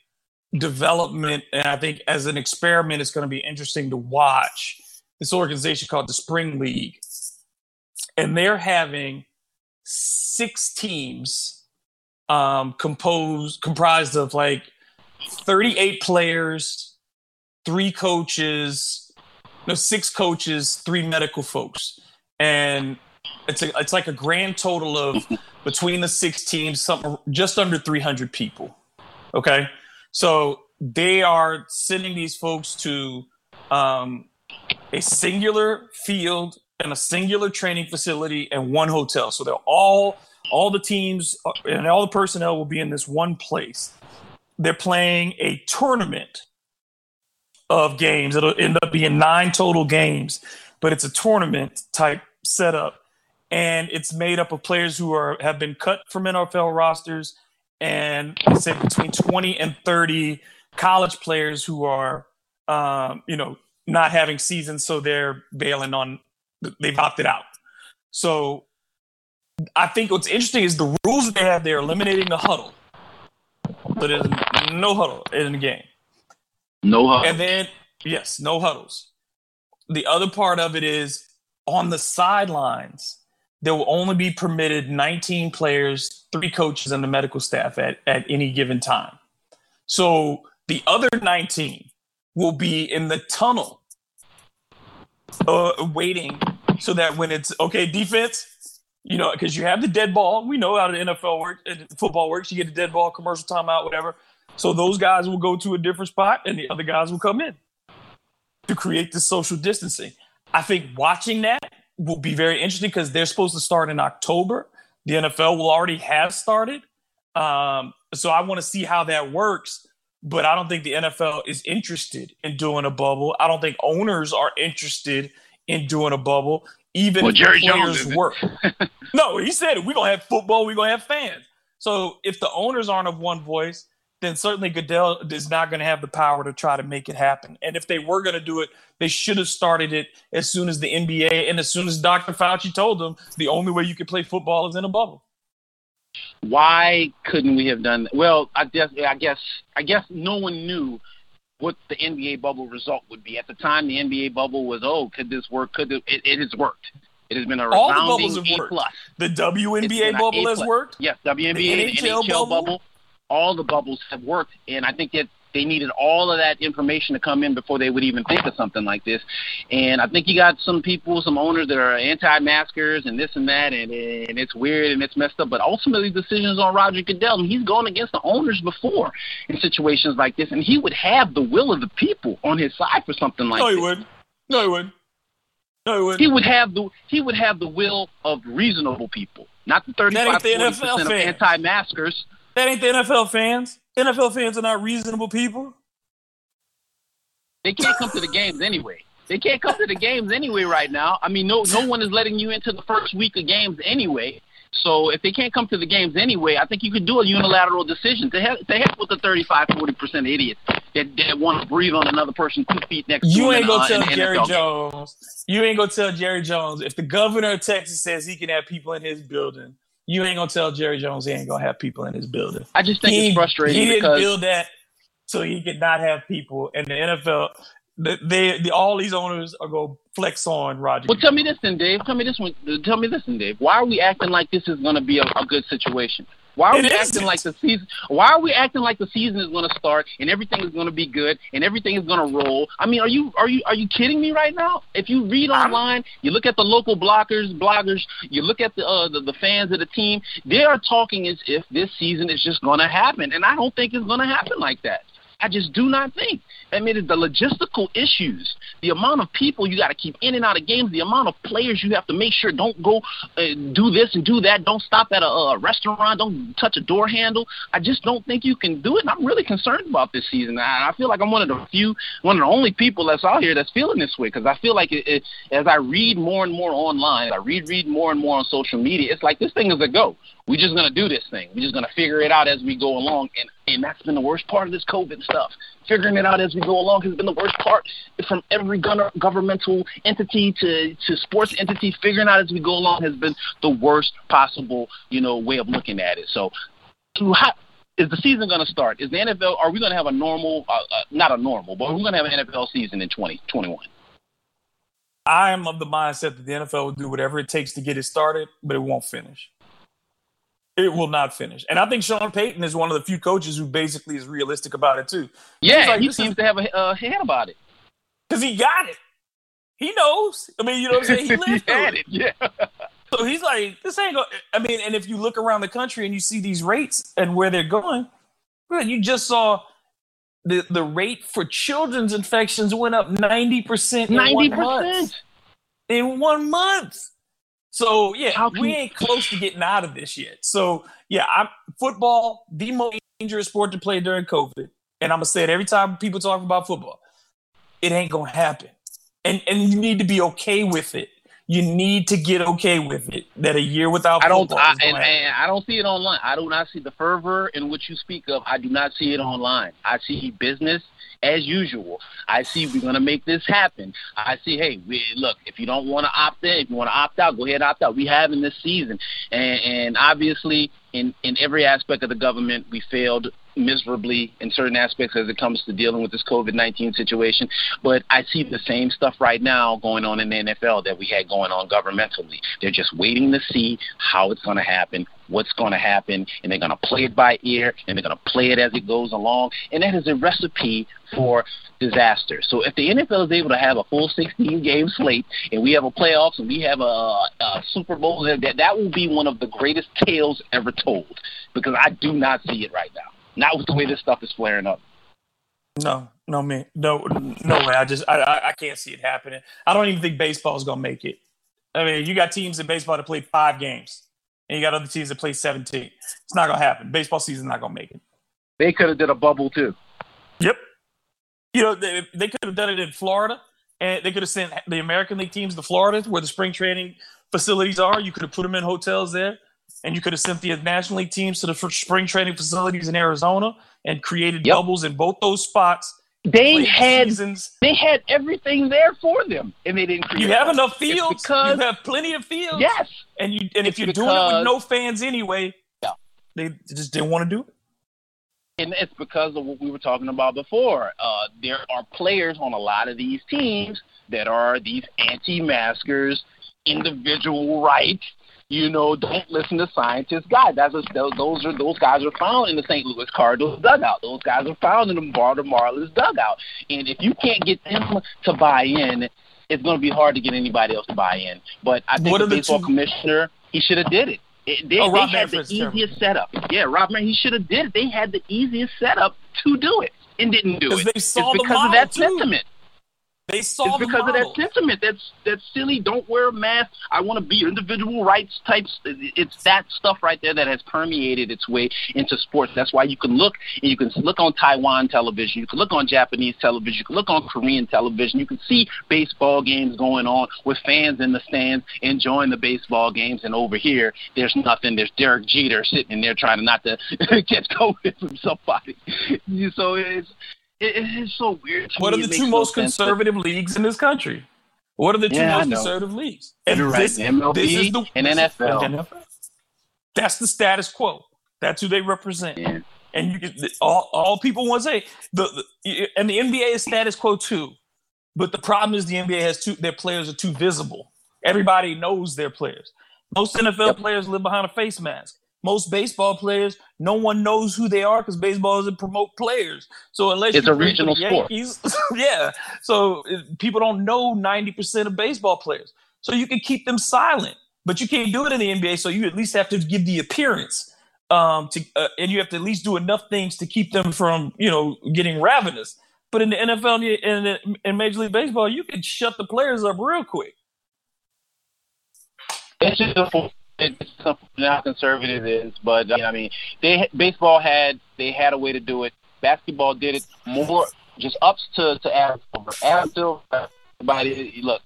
development, and I think as an experiment, it's going to be interesting to watch this organization called the Spring League, and they're having six teams um, composed comprised of like 38 players, three coaches, no six coaches, three medical folks, and it's a, it's like a grand total of between the six teams, something just under 300 people. Okay, so they are sending these folks to um, a singular field and a singular training facility and one hotel. So they're all all the teams uh, and all the personnel will be in this one place. They're playing a tournament of games. It'll end up being nine total games, but it's a tournament type setup, and it's made up of players who are have been cut from NFL rosters, and I say between twenty and thirty college players who are, um, you know, not having seasons, so they're bailing on. They've opted out. So I think what's interesting is the rules that they have. They're eliminating the huddle, so there's no huddle in the game. No huddle. And then yes, no huddles. The other part of it is on the sidelines. There will only be permitted 19 players, three coaches, and the medical staff at, at any given time. So the other 19 will be in the tunnel uh, waiting so that when it's okay, defense, you know, because you have the dead ball. We know how the NFL works, football works. You get a dead ball, commercial timeout, whatever. So those guys will go to a different spot and the other guys will come in to create the social distancing. I think watching that will be very interesting because they're supposed to start in October. The NFL will already have started. Um, so I want to see how that works but I don't think the NFL is interested in doing a bubble. I don't think owners are interested in doing a bubble. Even well, Jerry players Jones work. no, he said it. We're gonna have football. We're gonna have fans. So if the owners aren't of one voice, then certainly Goodell is not going to have the power to try to make it happen. And if they were going to do it, they should have started it as soon as the NBA and as soon as Dr. Fauci told them the only way you could play football is in a bubble why couldn't we have done that? Well, I guess I guess I guess no one knew what the NBA bubble result would be at the time. The NBA bubble was oh, could this work? Could it? It, it has worked. It has been a all the bubbles have A worked. plus. The WNBA bubble has worked. Yes, WNBA The NHL NHL bubble? bubble. All the bubbles have worked, and I think that They needed all of that information to come in before they would even think of something like this. And I think you got some people, some owners that are anti-maskers and this and that, and, and it's weird and it's messed up. But ultimately, the decision's on Roger Goodell, and he's gone against the owners before in situations like this, and he would have the will of the people on his side for something like no, this. No, he wouldn't. No, he wouldn't. No, he wouldn't. He would have the he would have the will of reasonable people, not the 35 percent of anti-maskers. That ain't the NFL fans. NFL fans are not reasonable people. They can't come to the games anyway. They can't come to the games anyway right now. I mean, no no one is letting you into the first week of games anyway. So if they can't come to the games anyway, I think you could do a unilateral decision to heck, to heck with the 35, 40 percent idiots that, that want to breathe on another person two feet next you ain't gonna uh, tell Jerry Jones. You ain't gonna tell Jerry Jones if the governor of Texas says he can have people in his building. You ain't gonna tell Jerry Jones he ain't gonna have people in his building. I just think he, it's frustrating. He didn't build that so he could not have people. And the NFL, they, they, the, all these owners are going to flex on Roger. Well, tell me this, then, Dave. Tell me this one. Tell me this, then, Dave. Why are we acting like this is going to be a, a good situation? Why are It we isn't. acting like the season? Why are we acting like the season is going to start and everything is going to be good and everything is going to roll? I mean, are you are you are you kidding me right now? If you read online, you look at the local bloggers, bloggers, you look at the uh, the, the fans of the team. They are talking as if this season is just going to happen, and I don't think it's going to happen like that. I just do not think. I mean, the logistical issues, the amount of people you got to keep in and out of games, the amount of players you have to make sure don't go uh, do this and do that, don't stop at a, a restaurant, don't touch a door handle. I just don't think you can do it. And I'm really concerned about this season. I, I feel like I'm one of the few, one of the only people that's out here that's feeling this way because I feel like it, it, as I read more and more online, I read read more and more on social media. It's like this thing is a go. We're just gonna do this thing. We're just gonna figure it out as we go along, and and that's been the worst part of this COVID stuff. Figuring it out as we go along has been the worst part from every governmental entity to to sports entity. Figuring out as we go along has been the worst possible, you know, way of looking at it. So, how, is the season going to start? Is the NFL? Are we going to have a normal, uh, uh, not a normal, but we're going to have an NFL season in 2021? I am of the mindset that the NFL will do whatever it takes to get it started, but it won't finish. It will not finish. And I think Sean Payton is one of the few coaches who basically is realistic about it too. Yeah, like, he seems is- to have a uh, head about it. Because he got it. He knows. I mean, you know what I'm saying? He lived through had it. Yeah. So he's like, this ain't going I mean, and if you look around the country and you see these rates and where they're going, you just saw the the rate for children's infections went up 90% in Ninety one month. In one month. So yeah, we ain't close to getting out of this yet. So yeah, I'm football, the most dangerous sport to play during COVID. And I'm gonna say it every time people talk about football. It ain't gonna happen. And and you need to be okay with it. You need to get okay with it. That a year without I don't. football I, and, and I don't see it online. I do not see the fervor in which you speak of. I do not see it online. I see business as usual. I see we're gonna make this happen. I see. Hey, we, look. If you don't want to opt in, if you want to opt out, go ahead and opt out. We have in this season, and, and obviously in in every aspect of the government, we failed miserably in certain aspects as it comes to dealing with this COVID 19 situation. But I see the same stuff right now going on in the NFL that we had going on governmentally. They're just waiting to see how it's going to happen, what's going to happen, and they're going to play it by ear and they're going to play it as it goes along. And that is a recipe for disaster. So if the NFL is able to have a full 16 game slate and we have a playoffs and we have a, a Super Bowl, that, that will be one of the greatest tales ever told because I do not see it right now. Not with the way this stuff is flaring up. No, no, man, no, no way. I just, I, I, I can't see it happening. I don't even think baseball is gonna make it. I mean, you got teams in baseball that play five games, and you got other teams that play seventeen. It's not gonna happen. Baseball season's not gonna make it. They could have did a bubble too. Yep. You know, they, they could have done it in Florida, and they could have sent the American League teams to Florida, where the spring training facilities are. You could have put them in hotels there, and you could have sent the National League teams to the spring training facilities in Arizona and created Yep. bubbles in both those spots. They had seasons. they had everything there for them, and they didn't. Create You have one. enough It's fields. because you have plenty of fields. yes, And you and if you're doing it with no fans anyway, Yeah. they just didn't want to do it. and it's because of what we were talking about before. Uh, there are players on a lot of these teams that are these anti-maskers, individual right, you know, don't listen to scientists' guide. That's a, those are those guys are found in the St. Louis Cardinals dugout. Those guys are found in the Baltimore Marlins dugout. And if you can't get them to buy in, it's going to be hard to get anybody else to buy in. But I think the baseball two? commissioner he should have did it. it they, oh, they had the easiest setup. Yeah, Rob Man, he should have did it. They had the easiest setup to do it and didn't do it. They saw it's because the of that too. sentiment. They saw it's because of that sentiment. That's that's silly. Don't wear a mask. I want to be individual rights types. It's that stuff right there that has permeated its way into sports. That's why you can look and you can look on Taiwan television. You can look on Japanese television. You can look on Korean television. You can see baseball games going on with fans in the stands enjoying the baseball games. And over here, there's nothing. There's Derek Jeter sitting in there trying not to catch COVID from somebody. So it's it, it's so weird. what are the two most conservative leagues in this country? What are the two yeah, most conservative leagues? And You're this, right. MLB this is the, and NFL. NFL. That's the status quo. That's who they represent. Yeah. And you can, all, all people want to say the, the and the NBA is status quo too. But the problem is the NBA has two their players are too visible. Everybody knows their players. Most NFL yep. players live behind a face mask most baseball players, no one knows who they are because baseball doesn't promote players. So unless it's a regional sport, yeah. So people don't know ninety percent of baseball players. So you can keep them silent, but you can't do it in the NBA. So you at least have to give the appearance, um, to uh, and you have to at least do enough things to keep them from you know getting ravenous. But in the NFL and in Major League Baseball, you can shut the players up real quick. It's just it's something how conservative is, but I mean, they baseball had they had a way to do it. Basketball did it more, just ups to to Adam Silver. Adam Silver, everybody look.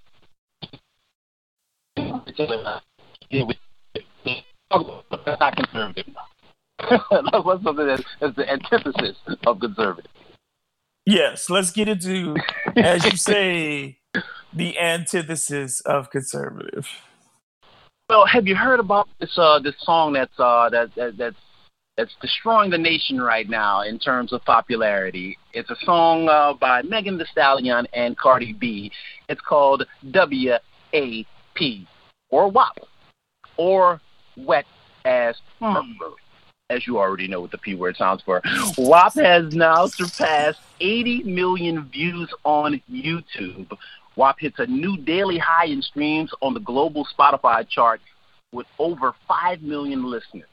That's not conservative. What's something that's, that's the antithesis of conservative? Yes, let's get into, as you say, the antithesis of conservative. Well, have you heard about this uh, this song that's uh, that, that that's that's destroying the nation right now in terms of popularity? It's a song uh, by Megan Thee Stallion and Cardi B. It's called W.A.P. or WAP or Wet as Murmur. As you already know what the P word sounds for. WAP has now surpassed 80 million views on YouTube WAP hits a new daily high in streams on the global Spotify chart with over 5 million listeners.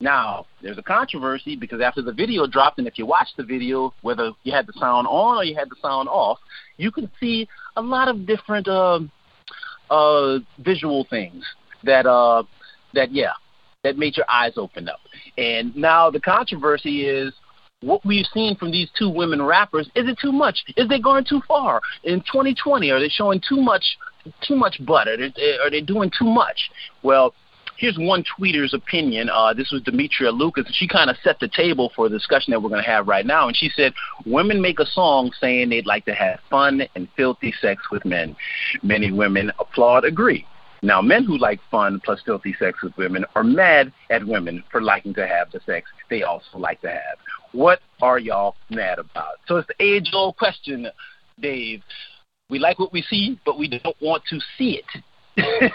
Now, there's a controversy because after the video dropped, and if you watch the video, whether you had the sound on or you had the sound off, you can see a lot of different uh, uh, visual things that, uh, that yeah, that made your eyes open up. And now the controversy is what we've seen from these two women rappers is it too much? Is they going too far? In 2020 are they showing too much too much butt are they, are they doing too much? Well here's one tweeter's opinion. Uh, this was demetria lucas and she kind of set the table for the discussion that we're going to have right now and she said women make a song saying they'd like to have fun and filthy sex with men. Many women applaud agree now, men who like fun plus filthy sex with women are mad at women for liking to have the sex they also like to have. What are y'all mad about? So it's the age old question, Dave. We like what we see, but we don't want to see it.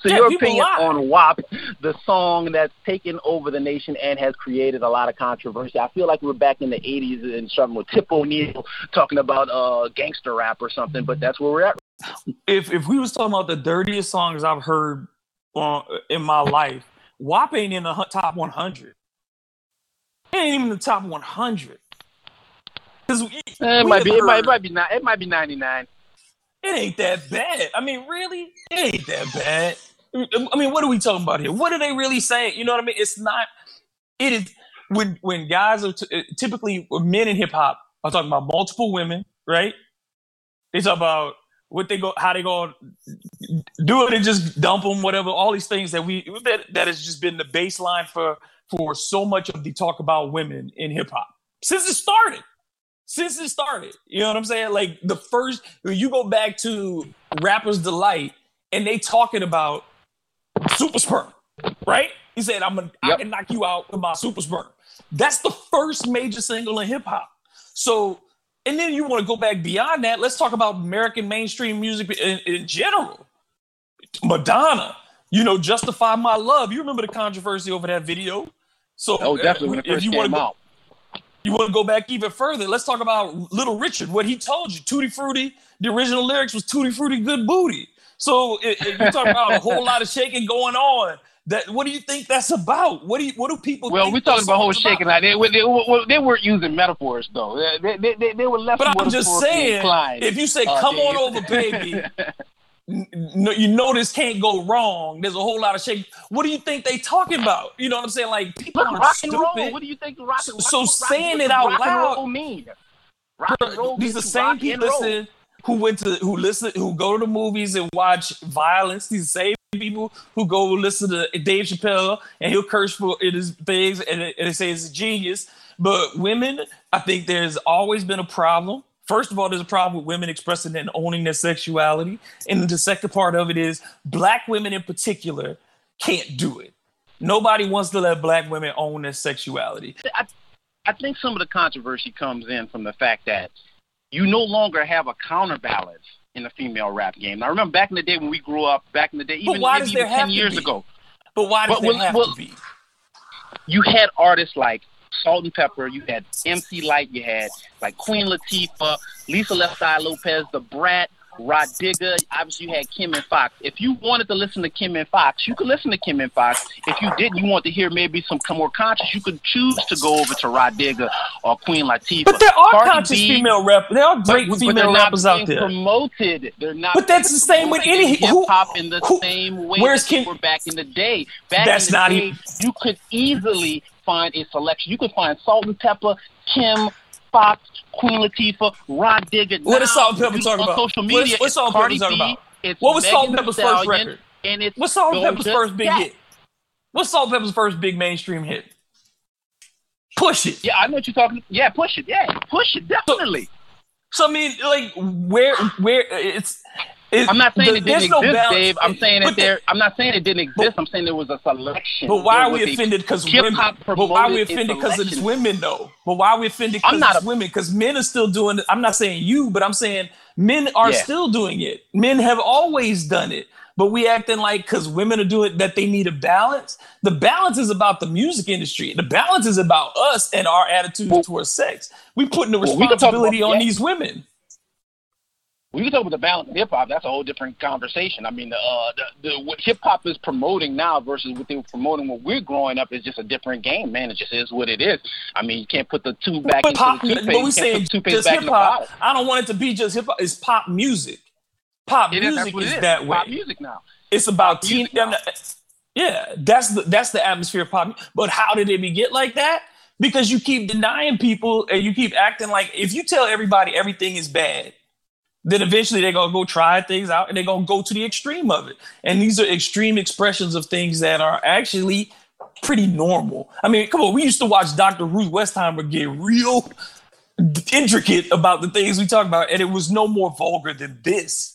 so yeah, your opinion lie. on WAP, the song that's taken over the nation and has created a lot of controversy. I feel like we're back in the '80s and something with Tip O'Neill talking about uh, gangster rap or something, but that's where we're at. If if we was talking about the dirtiest songs I've heard uh, in my life, WAP ain't in the top 100. It ain't even the top 100. Cause we, eh, it might be. Heard, it might, it might be. It might be 99. It ain't that bad. I mean, really, it ain't that bad. I mean, what are we talking about here? What are they really saying? You know what I mean? It's not. It is when when guys are t- uh, typically men in hip hop are talking about multiple women, right? They talk about what they go, how they go do it and just dump them, whatever. All these things that we that that has just been the baseline for for so much of the talk about women in hip hop since it started. Since it started, you know what I'm saying? Like the first, you go back to Rapper's Delight, and they talking about super sperm, right? He said, "I'm gonna, yep. I can knock you out with my super sperm." That's the first major single in hip hop. So, and then you want to go back beyond that. Let's talk about American mainstream music in, in general. Madonna, you know, justify my love. You remember the controversy over that video? So, oh, definitely it if you wanna out. Go, you want to go back even further? Let's talk about Little Richard. What he told you, Tutti Frutti. The original lyrics was Tutti Frutti, good booty. So if you talk about a whole lot of shaking going on. That what do you think that's about? What do you, what do people? Well, we're talking about whole shaking. Like they, they, they, they weren't using metaphors though. They, they, they, they were less. But I'm just saying, if you say uh, "come on over, baby," n- you know this can't go wrong. There's a whole lot of shake. What do you think they talking about? You know what I'm saying? Like people Look, are rock stupid. and roll. What do you think the rock and So saying it out loud- mean? Rock and roll These the same people listen who went to who listen who go to the movies and watch violence. These same people who go listen to Dave Chappelle and he'll curse for it is things and, and they say it's a genius. But women, I think there's always been a problem. First of all, there's a problem with women expressing and owning their sexuality. And the second part of it is black women in particular can't do it. Nobody wants to let black women own their sexuality. I, I think some of the controversy comes in from the fact that you no longer have a counterbalance in the female rap game. Now, remember back in the day when we grew up, back in the day, even, maybe even 10 to years be? ago, But why does But there well- have well- to be? you had artists like Salt-N-Pepa, you had MC Lyte, you had like Queen Latifah, Lisa Left Eye Lopez, Da Brat, Rah Digga. Obviously, you had Kim and Fox. If you wanted to listen to Kim and Fox, you could listen to Kim and Fox. If you didn't, you want to hear maybe some more conscious, you could choose to go over to Rah Digga or Queen Latifah. But there are Cardi conscious B- female rappers. There are great but female rappers out there. Promoted. They're not. But that's the same with any- hip hop in the who- same way where's Kim- were back in the day. Back That's in the not day, even- you could easily find a selection. You could find Salt-N-Pepa, Kim, Fox, Queen Latifah, Rah Digga. What is Salt-N-Pepa talking about? social media? what's it's Salt-N-Pepa talking about? It's What was Salt-N-Pepa's first record? And it's What's Salt-N-Pepa's first big hit? What's Salt-N-Pepa's first big mainstream hit? Push it. Yeah, I know what you're talking. Yeah, push it. Yeah, push it. Definitely. So I mean, like, where, where it's. It- I'm not saying it didn't no exist, balance. Dave. I'm saying But that there. I'm not saying it didn't exist. I'm saying there was a selection. But why are we offended because women? But why are we offended because it's women though? But why are we offended I'm because not it's a- women? Because men are still doing it. I'm not saying you, but I'm saying men are Yeah. still doing it. Men have always done it. But we acting like because women are doing it that they need a balance. The balance is about the music industry. The balance is about us and our attitudes Well- towards sex. We putting the Well, we about- responsibility on yeah. these women. We you talk about the balance in hip hop. That's a whole different conversation. I mean, the, uh, the, the what hip hop is promoting now versus what they were promoting when we're growing up is just a different game, man. It just is what it is. I mean, you can't put the two back But into pop, the toothpaste. but we saying put the toothpaste just hip hop. I don't want it to be just hip hop. It's pop music. Pop that's music is is. that way. Pop music now. It's about teen. Yeah, that's the that's the atmosphere of pop. But how did it be get like that? Because you keep denying people and you keep acting like if you tell everybody everything is bad, then eventually they're gonna go try things out and they're gonna go to the extreme of it. And these are extreme expressions of things that are actually pretty normal. I mean, come on, we used to watch Dr. Ruth Westheimer get real intricate about the things we talk about, and it was no more vulgar than this.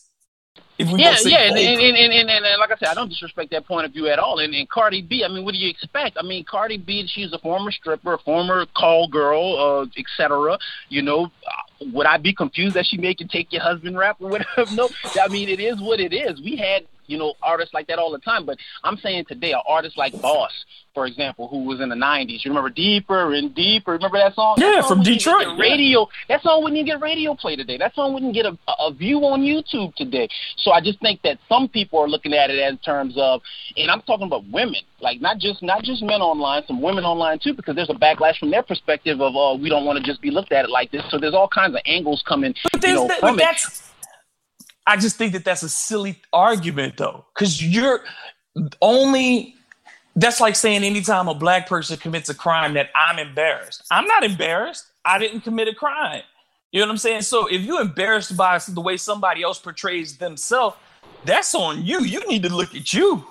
If we Yeah, yeah, and, and, and, and, like I said, I don't disrespect that point of view at all. And, and Cardi B, I mean, what do you expect? I mean, Cardi B, she's a former stripper, a former call girl, uh, etc. You know, would I be confused that she make you take your husband rap or whatever? No, I mean, it is what it is. We had you know artists like that all the time, but I'm saying today, an artist like Boss, for example, who was in the '90s. You remember Deeper and Deeper? Remember that song? Yeah, That song from Detroit, yeah. Radio. That song wouldn't even get radio play today. That song wouldn't get a, a view on YouTube today. So I just think that some people are looking at it in terms of, and I'm talking about women, like not just not just men online, some women online too, because there's a backlash from their perspective of, oh, we don't want to just be looked at it like this. So there's all kinds of angles coming, But, you know, that, from but it. that's. I just think that that's a silly argument, though, because you're only. That's like saying anytime a black person commits a crime that I'm embarrassed. I'm not embarrassed. I didn't commit a crime. You know what I'm saying? So if you're embarrassed by the way somebody else portrays themselves, that's on you. You need to look at you.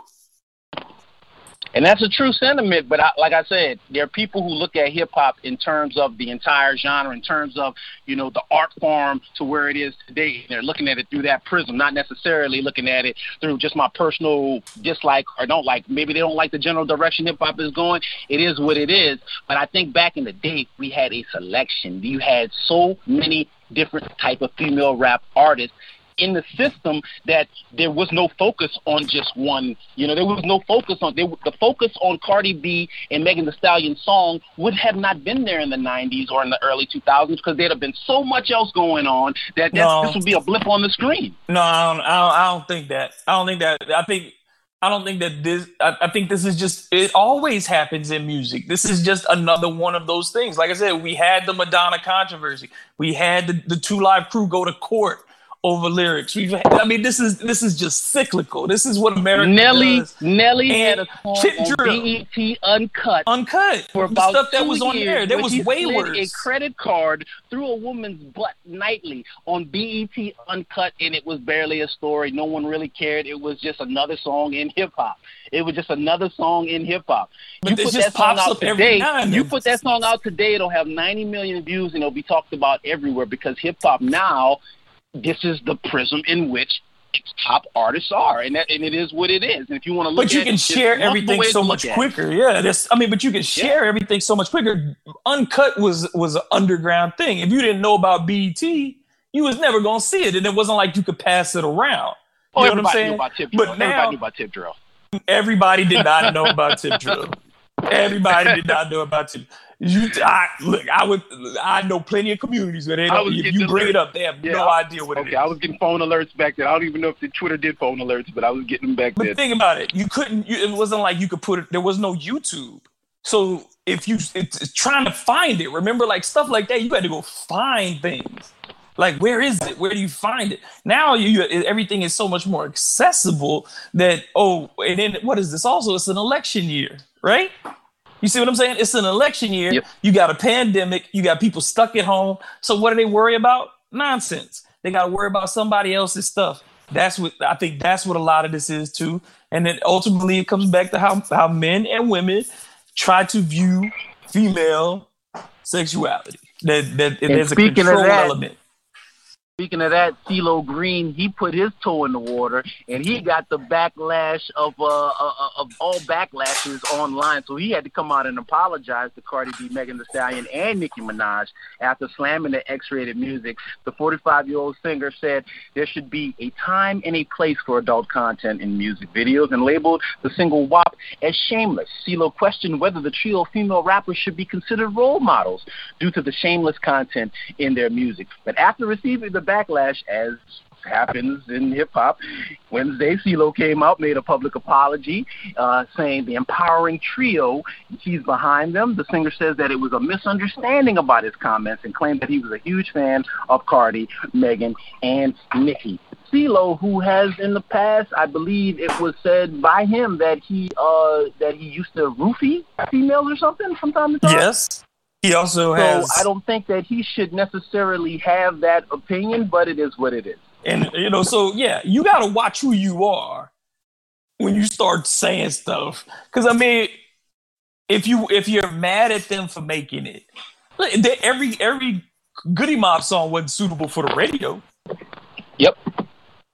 And that's a true sentiment, but I, like I said, there are people who look at hip hop in terms of the entire genre, in terms of you know the art form to where it is today. And they're looking at it through that prism, not necessarily looking at it through just my personal dislike or don't like. Maybe they don't like the general direction hip hop is going. It is what it is. But I think back in the day, we had a selection. You had so many different type of female rap artists in the system that there was no focus on just one. You know, there was no focus on the focus on Cardi B and Megan Thee Stallion song would have not been there in the '90s or in the early 2000s because there'd have been so much else going on that no. this would be a blip on the screen. No, I don't, I don't. I don't think that. I don't think that. I think. I don't think that this. I, I think this is just. It always happens in music. This is just another one of those things. Like I said, we had the Madonna controversy. We had the, the Two Live Crew go to court over lyrics. We've, I mean, this is this is just cyclical. This is what America Nelly does. Nelly and had a on BET Uncut, uncut for about stuff that was on there. There was way worse. A credit card through a woman's butt nightly on BET Uncut, and it was barely a story. No one really cared. It was just another song in hip hop. It was just another song in hip hop. You put that song out today. You put that song out today, it'll have 90 million views, and it'll be talked about everywhere because hip hop now this is the prism in which top artists are, and that and it is what it is. And if you want to look, but you can it, share everything so much quicker. Yeah, this. I mean, but you can share yeah. everything so much quicker. Uncut was was an underground thing. If you didn't know about BET, you was never gonna see it, and it wasn't like you could pass it around. Oh, you oh, know what I'm saying? Knew about Tip Drill. But now, everybody knew about Tip Drill. Everybody did not know about Tip Drill. Everybody did not know about Tip. You, I, look, I would, I know plenty of communities where they don't. If you bring alerts. it up, they have yeah, no idea what okay, it is. I was getting phone alerts back then. I don't even know if the Twitter did phone alerts, but I was getting them back but then. Think about it. You couldn't. You, it wasn't like you could put it. There was no YouTube. So if you it's, trying to find it, remember like stuff like that, you had to go find things. Like where is it? Where do you find it? Now you everything is so much more accessible that oh, and then what is this? Also, it's an election year, right? You see what I'm saying? It's an election year. Yep. You got a pandemic. You got people stuck at home. So what do they worry about? Nonsense. They got to worry about somebody else's stuff. That's what I think. That's what a lot of this is too. And then ultimately, it comes back to how how men and women try to view female sexuality. That that there's a control that, element. Speaking of that, CeeLo Green, he put his toe in the water, and he got the backlash of uh, uh, of all backlashes online. So he had to come out and apologize to Cardi B, Megan Thee Stallion, and Nicki Minaj after slamming the X-rated music. The 45-year-old singer said there should be a time and a place for adult content in music videos, and labeled the single WAP as shameless. CeeLo questioned whether the trio female rappers should be considered role models due to the shameless content in their music. But after receiving the backlash, as happens in hip hop. Wednesday, CeeLo came out, made a public apology, uh, saying the empowering trio, he's behind them. The singer says that it was a misunderstanding about his comments and claimed that he was a huge fan of Cardi, Megan, and Nicki. CeeLo, who has in the past, I believe it was said by him that he uh, that he used to roofie females or something from time to time. Yes. He also so has. I don't think that he should necessarily have that opinion, but it is what it is. And you know, so yeah, you got to watch who you are when you start saying stuff. Because I mean, if you if you're mad at them for making it, every every Goodie Mob song wasn't suitable for the radio. Yep.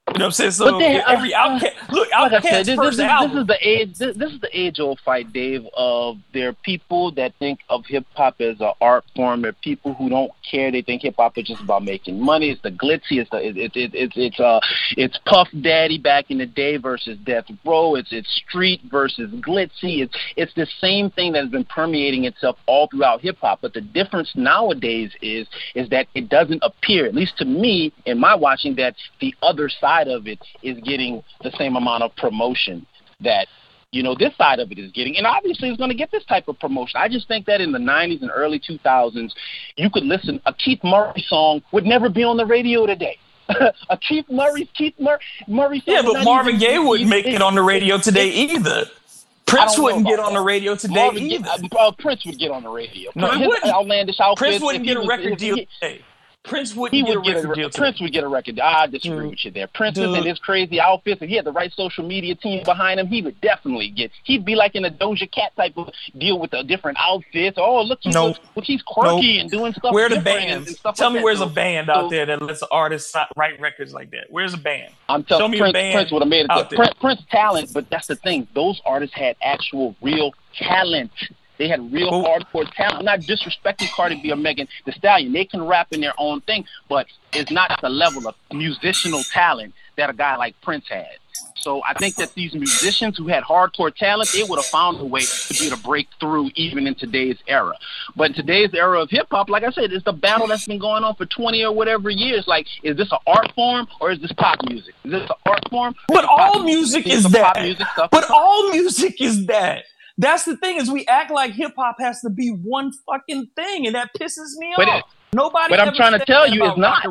You know what I'm saying? So they, every uh, OutKast, look, OutKast like said, first this, album. This is the age. This, this, is the age-old fight, Dave. Of there are people that think of hip hop as an art form. There are people who don't care. They think hip hop is just about making money. It's the glitzy. It's the it, it, it, it's it's uh it's Puff Daddy back in the day versus Death Row. It's it's street versus glitzy. It's it's the same thing that has been permeating itself all throughout hip hop. But the difference nowadays is is that it doesn't appear, at least to me in my watching, that the other side side of it is getting the same amount of promotion that you know this side of it is getting and obviously it's going to get this type of promotion i just think that in the 90s and early 2000s you could listen a keith murray song would never be on the radio today a keith murray keith murray, murray song yeah but marvin gaye wouldn't make it on the radio today either Prince wouldn't get on the radio today Marvin either. Get, uh, Prince would get on the radio. No, Prince, he wouldn't. Outlandish outfits, Prince wouldn't get a record deal today. Prince wouldn't he get would a record get a, Prince would get a record. I disagree Dude. with you there. Prince Dude. in his crazy outfits, if he had the right social media team behind him, he would definitely get. He'd be like in a Doja Cat type of deal with the different outfits. Oh, look, he's, nope. look, he's quirky nope. and doing stuff. Where the bands? Tell like me where's so, a band out there that lets artists write records like that? Where's a band? I'm telling Show me Prince, a band Prince would have made it. out Prince, Prince talent, but that's the thing. Those artists had actual real talent They had real oh. hardcore talent. I'm not disrespecting Cardi B or Megan Thee Stallion. They can rap in their own thing, but it's not the level of musical talent that a guy like Prince had. So I think that these musicians who had hardcore talent, they would have found a way to be able to break through even in today's era. But in today's era of hip hop, like I said, it's the battle that's been going on for 20 or whatever years. Like, is this an art form or is this pop music? Is this an art form? But all music is that. Music but all music is that. That's the thing is we act like hip hop has to be one fucking thing, and that pisses me but off. It, Nobody. But I'm trying to tell you, it's not.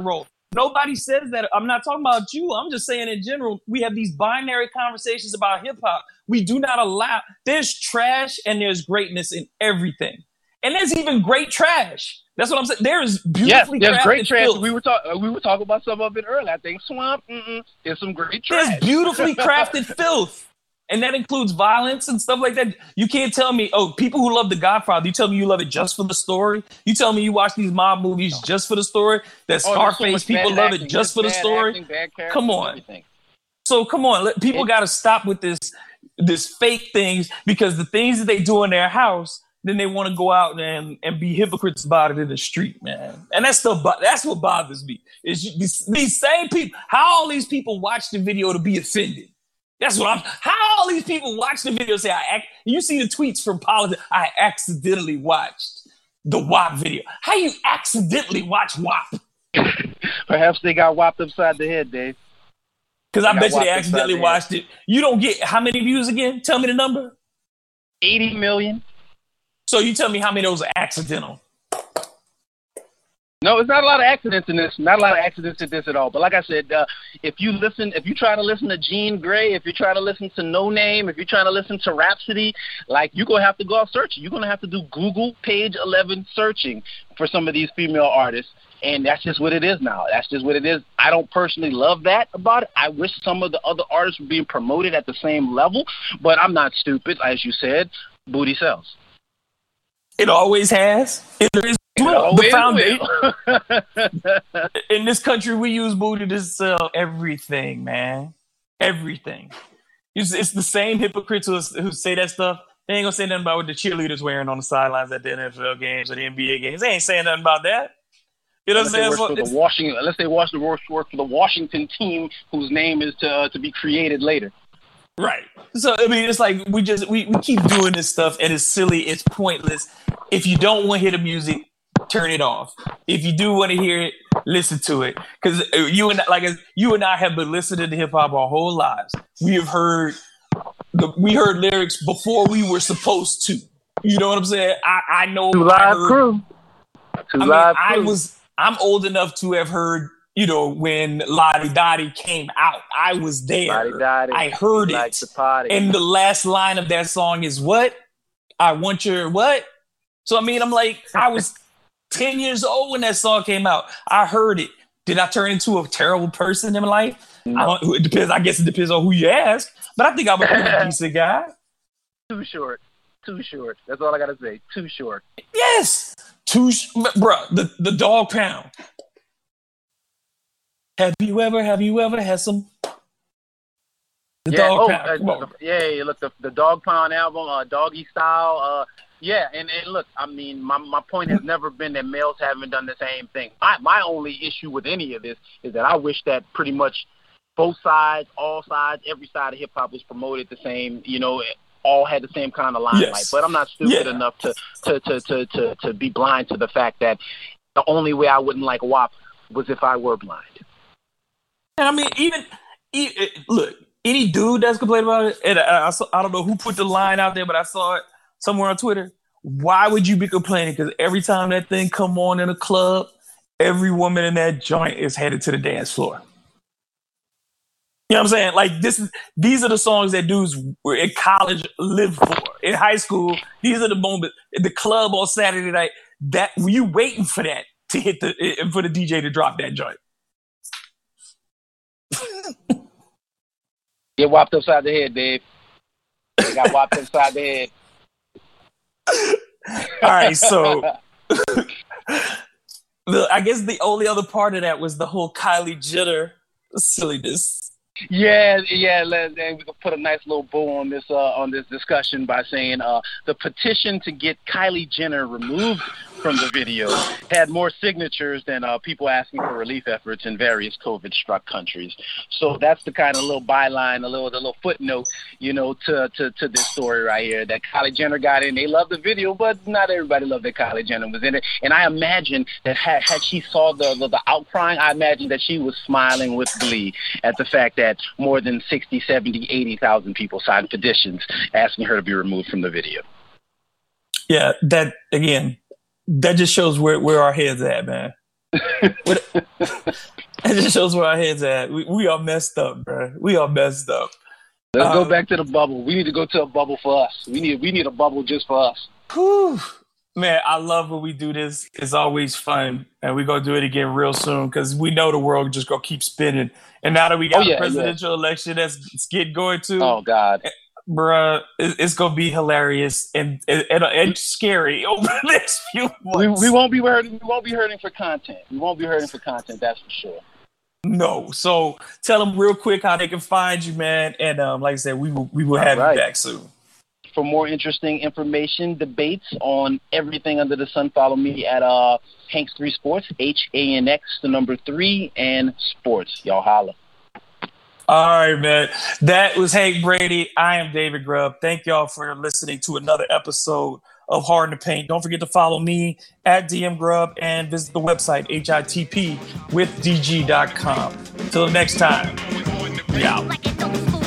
Nobody says that. I'm not talking about you. I'm just saying in general, we have these binary conversations about hip hop. We do not allow, there's trash and there's greatness in everything. And there's even great trash. That's what I'm saying. There is beautifully yes, there's great trash. Filth. We were talking. Uh, we were talking about some of it earlier. I think Swamp. Mm-mm, there's some great trash. There's beautifully crafted filth and that includes violence and stuff like that. You can't tell me, oh, people who love The Godfather, you tell me you love it just for the story. You tell me you watch these mob movies just for the story. That oh, Scarface, so people love acting, it just for the story. Acting, come on. So come on, let, people got to stop with this this fake things because the things that they do in their house, then they want to go out and, and be hypocrites about it in the street, man. And that's the that's what bothers me. Is these, these same people? How all these people watch the video to be offended? That's what I'm. How all these people watch the video say I. Act. You see the tweets from politics. I accidentally watched the WAP video. How you accidentally watch WAP? Perhaps they got whopped upside the head, Dave. Because I bet you they accidentally the watched it. You don't get how many views again? Tell me the number. Eighty million. So you tell me how many of those are accidental? No, it's not a lot of accidents in this. Not a lot of accidents in this at all. But like I said, uh, if you listen, if you try to listen to Jean Grae, if you're trying to listen to Noname, if you're trying to listen to Rapsody, like you're gonna have to go out searching. You're gonna have to do Google page 11 searching for some of these female artists. And that's just what it is now. That's just what it is. I don't personally love that about it. I wish some of the other artists were being promoted at the same level, but I'm not stupid, as you said. Booty sells. It always has. It is well, the foundation. in this country, we use booty to sell everything, man. Everything. It's, it's the same hypocrites who, who say that stuff. They ain't gonna say nothing about what the cheerleaders wearing on the sidelines at the NFL games or the NBA games. They ain't saying nothing about that. You know what I'm saying? For the Washington, unless they watch the work for the Washington team whose name is to uh, to be created later. Right. So I mean, it's like we just we, we keep doing this stuff, and it's silly. It's pointless. If you don't want to hear the music, turn it off. If you do want to hear it, listen to it. Because uh, you and like you and I have been listening to hip hop our whole lives. We have heard the we heard lyrics before we were supposed to. You know what I'm saying? I I know. Live heard, crew. I mean, live I was I'm old enough to have heard. You know when Lodi Dodi came out, I was there. Lottie I heard it. The and the last line of that song is what? I want your what? So I mean, I'm like, I was 10 years old when that song came out. I heard it. Did I turn into a terrible person in my life? No. it depends. I guess it depends on who you ask. But I think I'm a pretty decent guy. Too short. Too short. That's all I gotta say. Too short. Yes. Too, sh- bro. The the Dogg Pound. Have you ever? Have you ever had some? The yeah, dog oh, pound. Uh, yeah, look, the, the Dogg Pound album, uh, doggy style. Uh, yeah, and, and look, I mean, my my point has never been that males haven't done the same thing. My my only issue with any of this is that I wish that pretty much both sides, all sides, every side of hip hop was promoted the same. You know, all had the same kind of limelight. Yes. But I'm not stupid yeah. enough to, to to, to to to be blind to the fact that the only way I wouldn't like WAP was if I were blind. And I mean, even, even look, any dude that's complaining about it, and I, I, I don't know who put the line out there, but I saw it somewhere on Twitter, why would you be complaining? Because every time that thing come on in a club, every woman in that joint is headed to the dance floor. You know what I'm saying? Like this is these are the songs that dudes were in college live for. In high school, these are the moments. The club on Saturday night. That you waiting for that to hit the for the DJ to drop that joint. Get whopped upside the head, Dave. They got whopped upside the head. All right, so the I guess the only other part of that was the whole Kylie Jenner silliness. Yeah, yeah, and we can put a nice little bow on this uh, on this discussion by saying uh, the petition to get Kylie Jenner removed from the video had more signatures than uh, people asking for relief efforts in various COVID-struck countries. So that's the kind of little byline, a little, the little footnote, you know, to, to to this story right here. That Kylie Jenner got in. They loved the video, but not everybody loved that Kylie Jenner was in it. And I imagine that had, had she saw the, the the outcrying, I imagine that she was smiling with glee at the fact that more than 60, 70, 80,000 people signed petitions asking her to be removed from the video. Yeah, that again, that just shows where, where our heads at, man. it just shows where our heads at. We, we are messed up, bro. We are messed up. Let's um, go back to the bubble. We need to go to a bubble for us. We need we need a bubble just for us. Whew. Man, I love when we do this. It's always fun, and we're gonna do it again real soon because we know the world just gonna keep spinning. And now that we got oh, yeah, a presidential yeah. election that's getting going to, oh god, bruh, it's gonna be hilarious and and, and scary over the next few months. We, we won't be hurting. We won't be hurting for content. We won't be hurting for content. That's for sure. No, so tell them real quick how they can find you, man. And um, like I said, we will we will have right. you back soon. For more interesting information, debates on everything under the sun, follow me at uh Hanks Three Sports, H A N X, the number three, and sports. Y'all holla. All right, man. That was Hank Brady. I am David Grubb. Thank y'all for listening to another episode of Hard in the Paint. Don't forget to follow me at DM Grubb and visit the website hitpwithdg.com. Until next time, we out.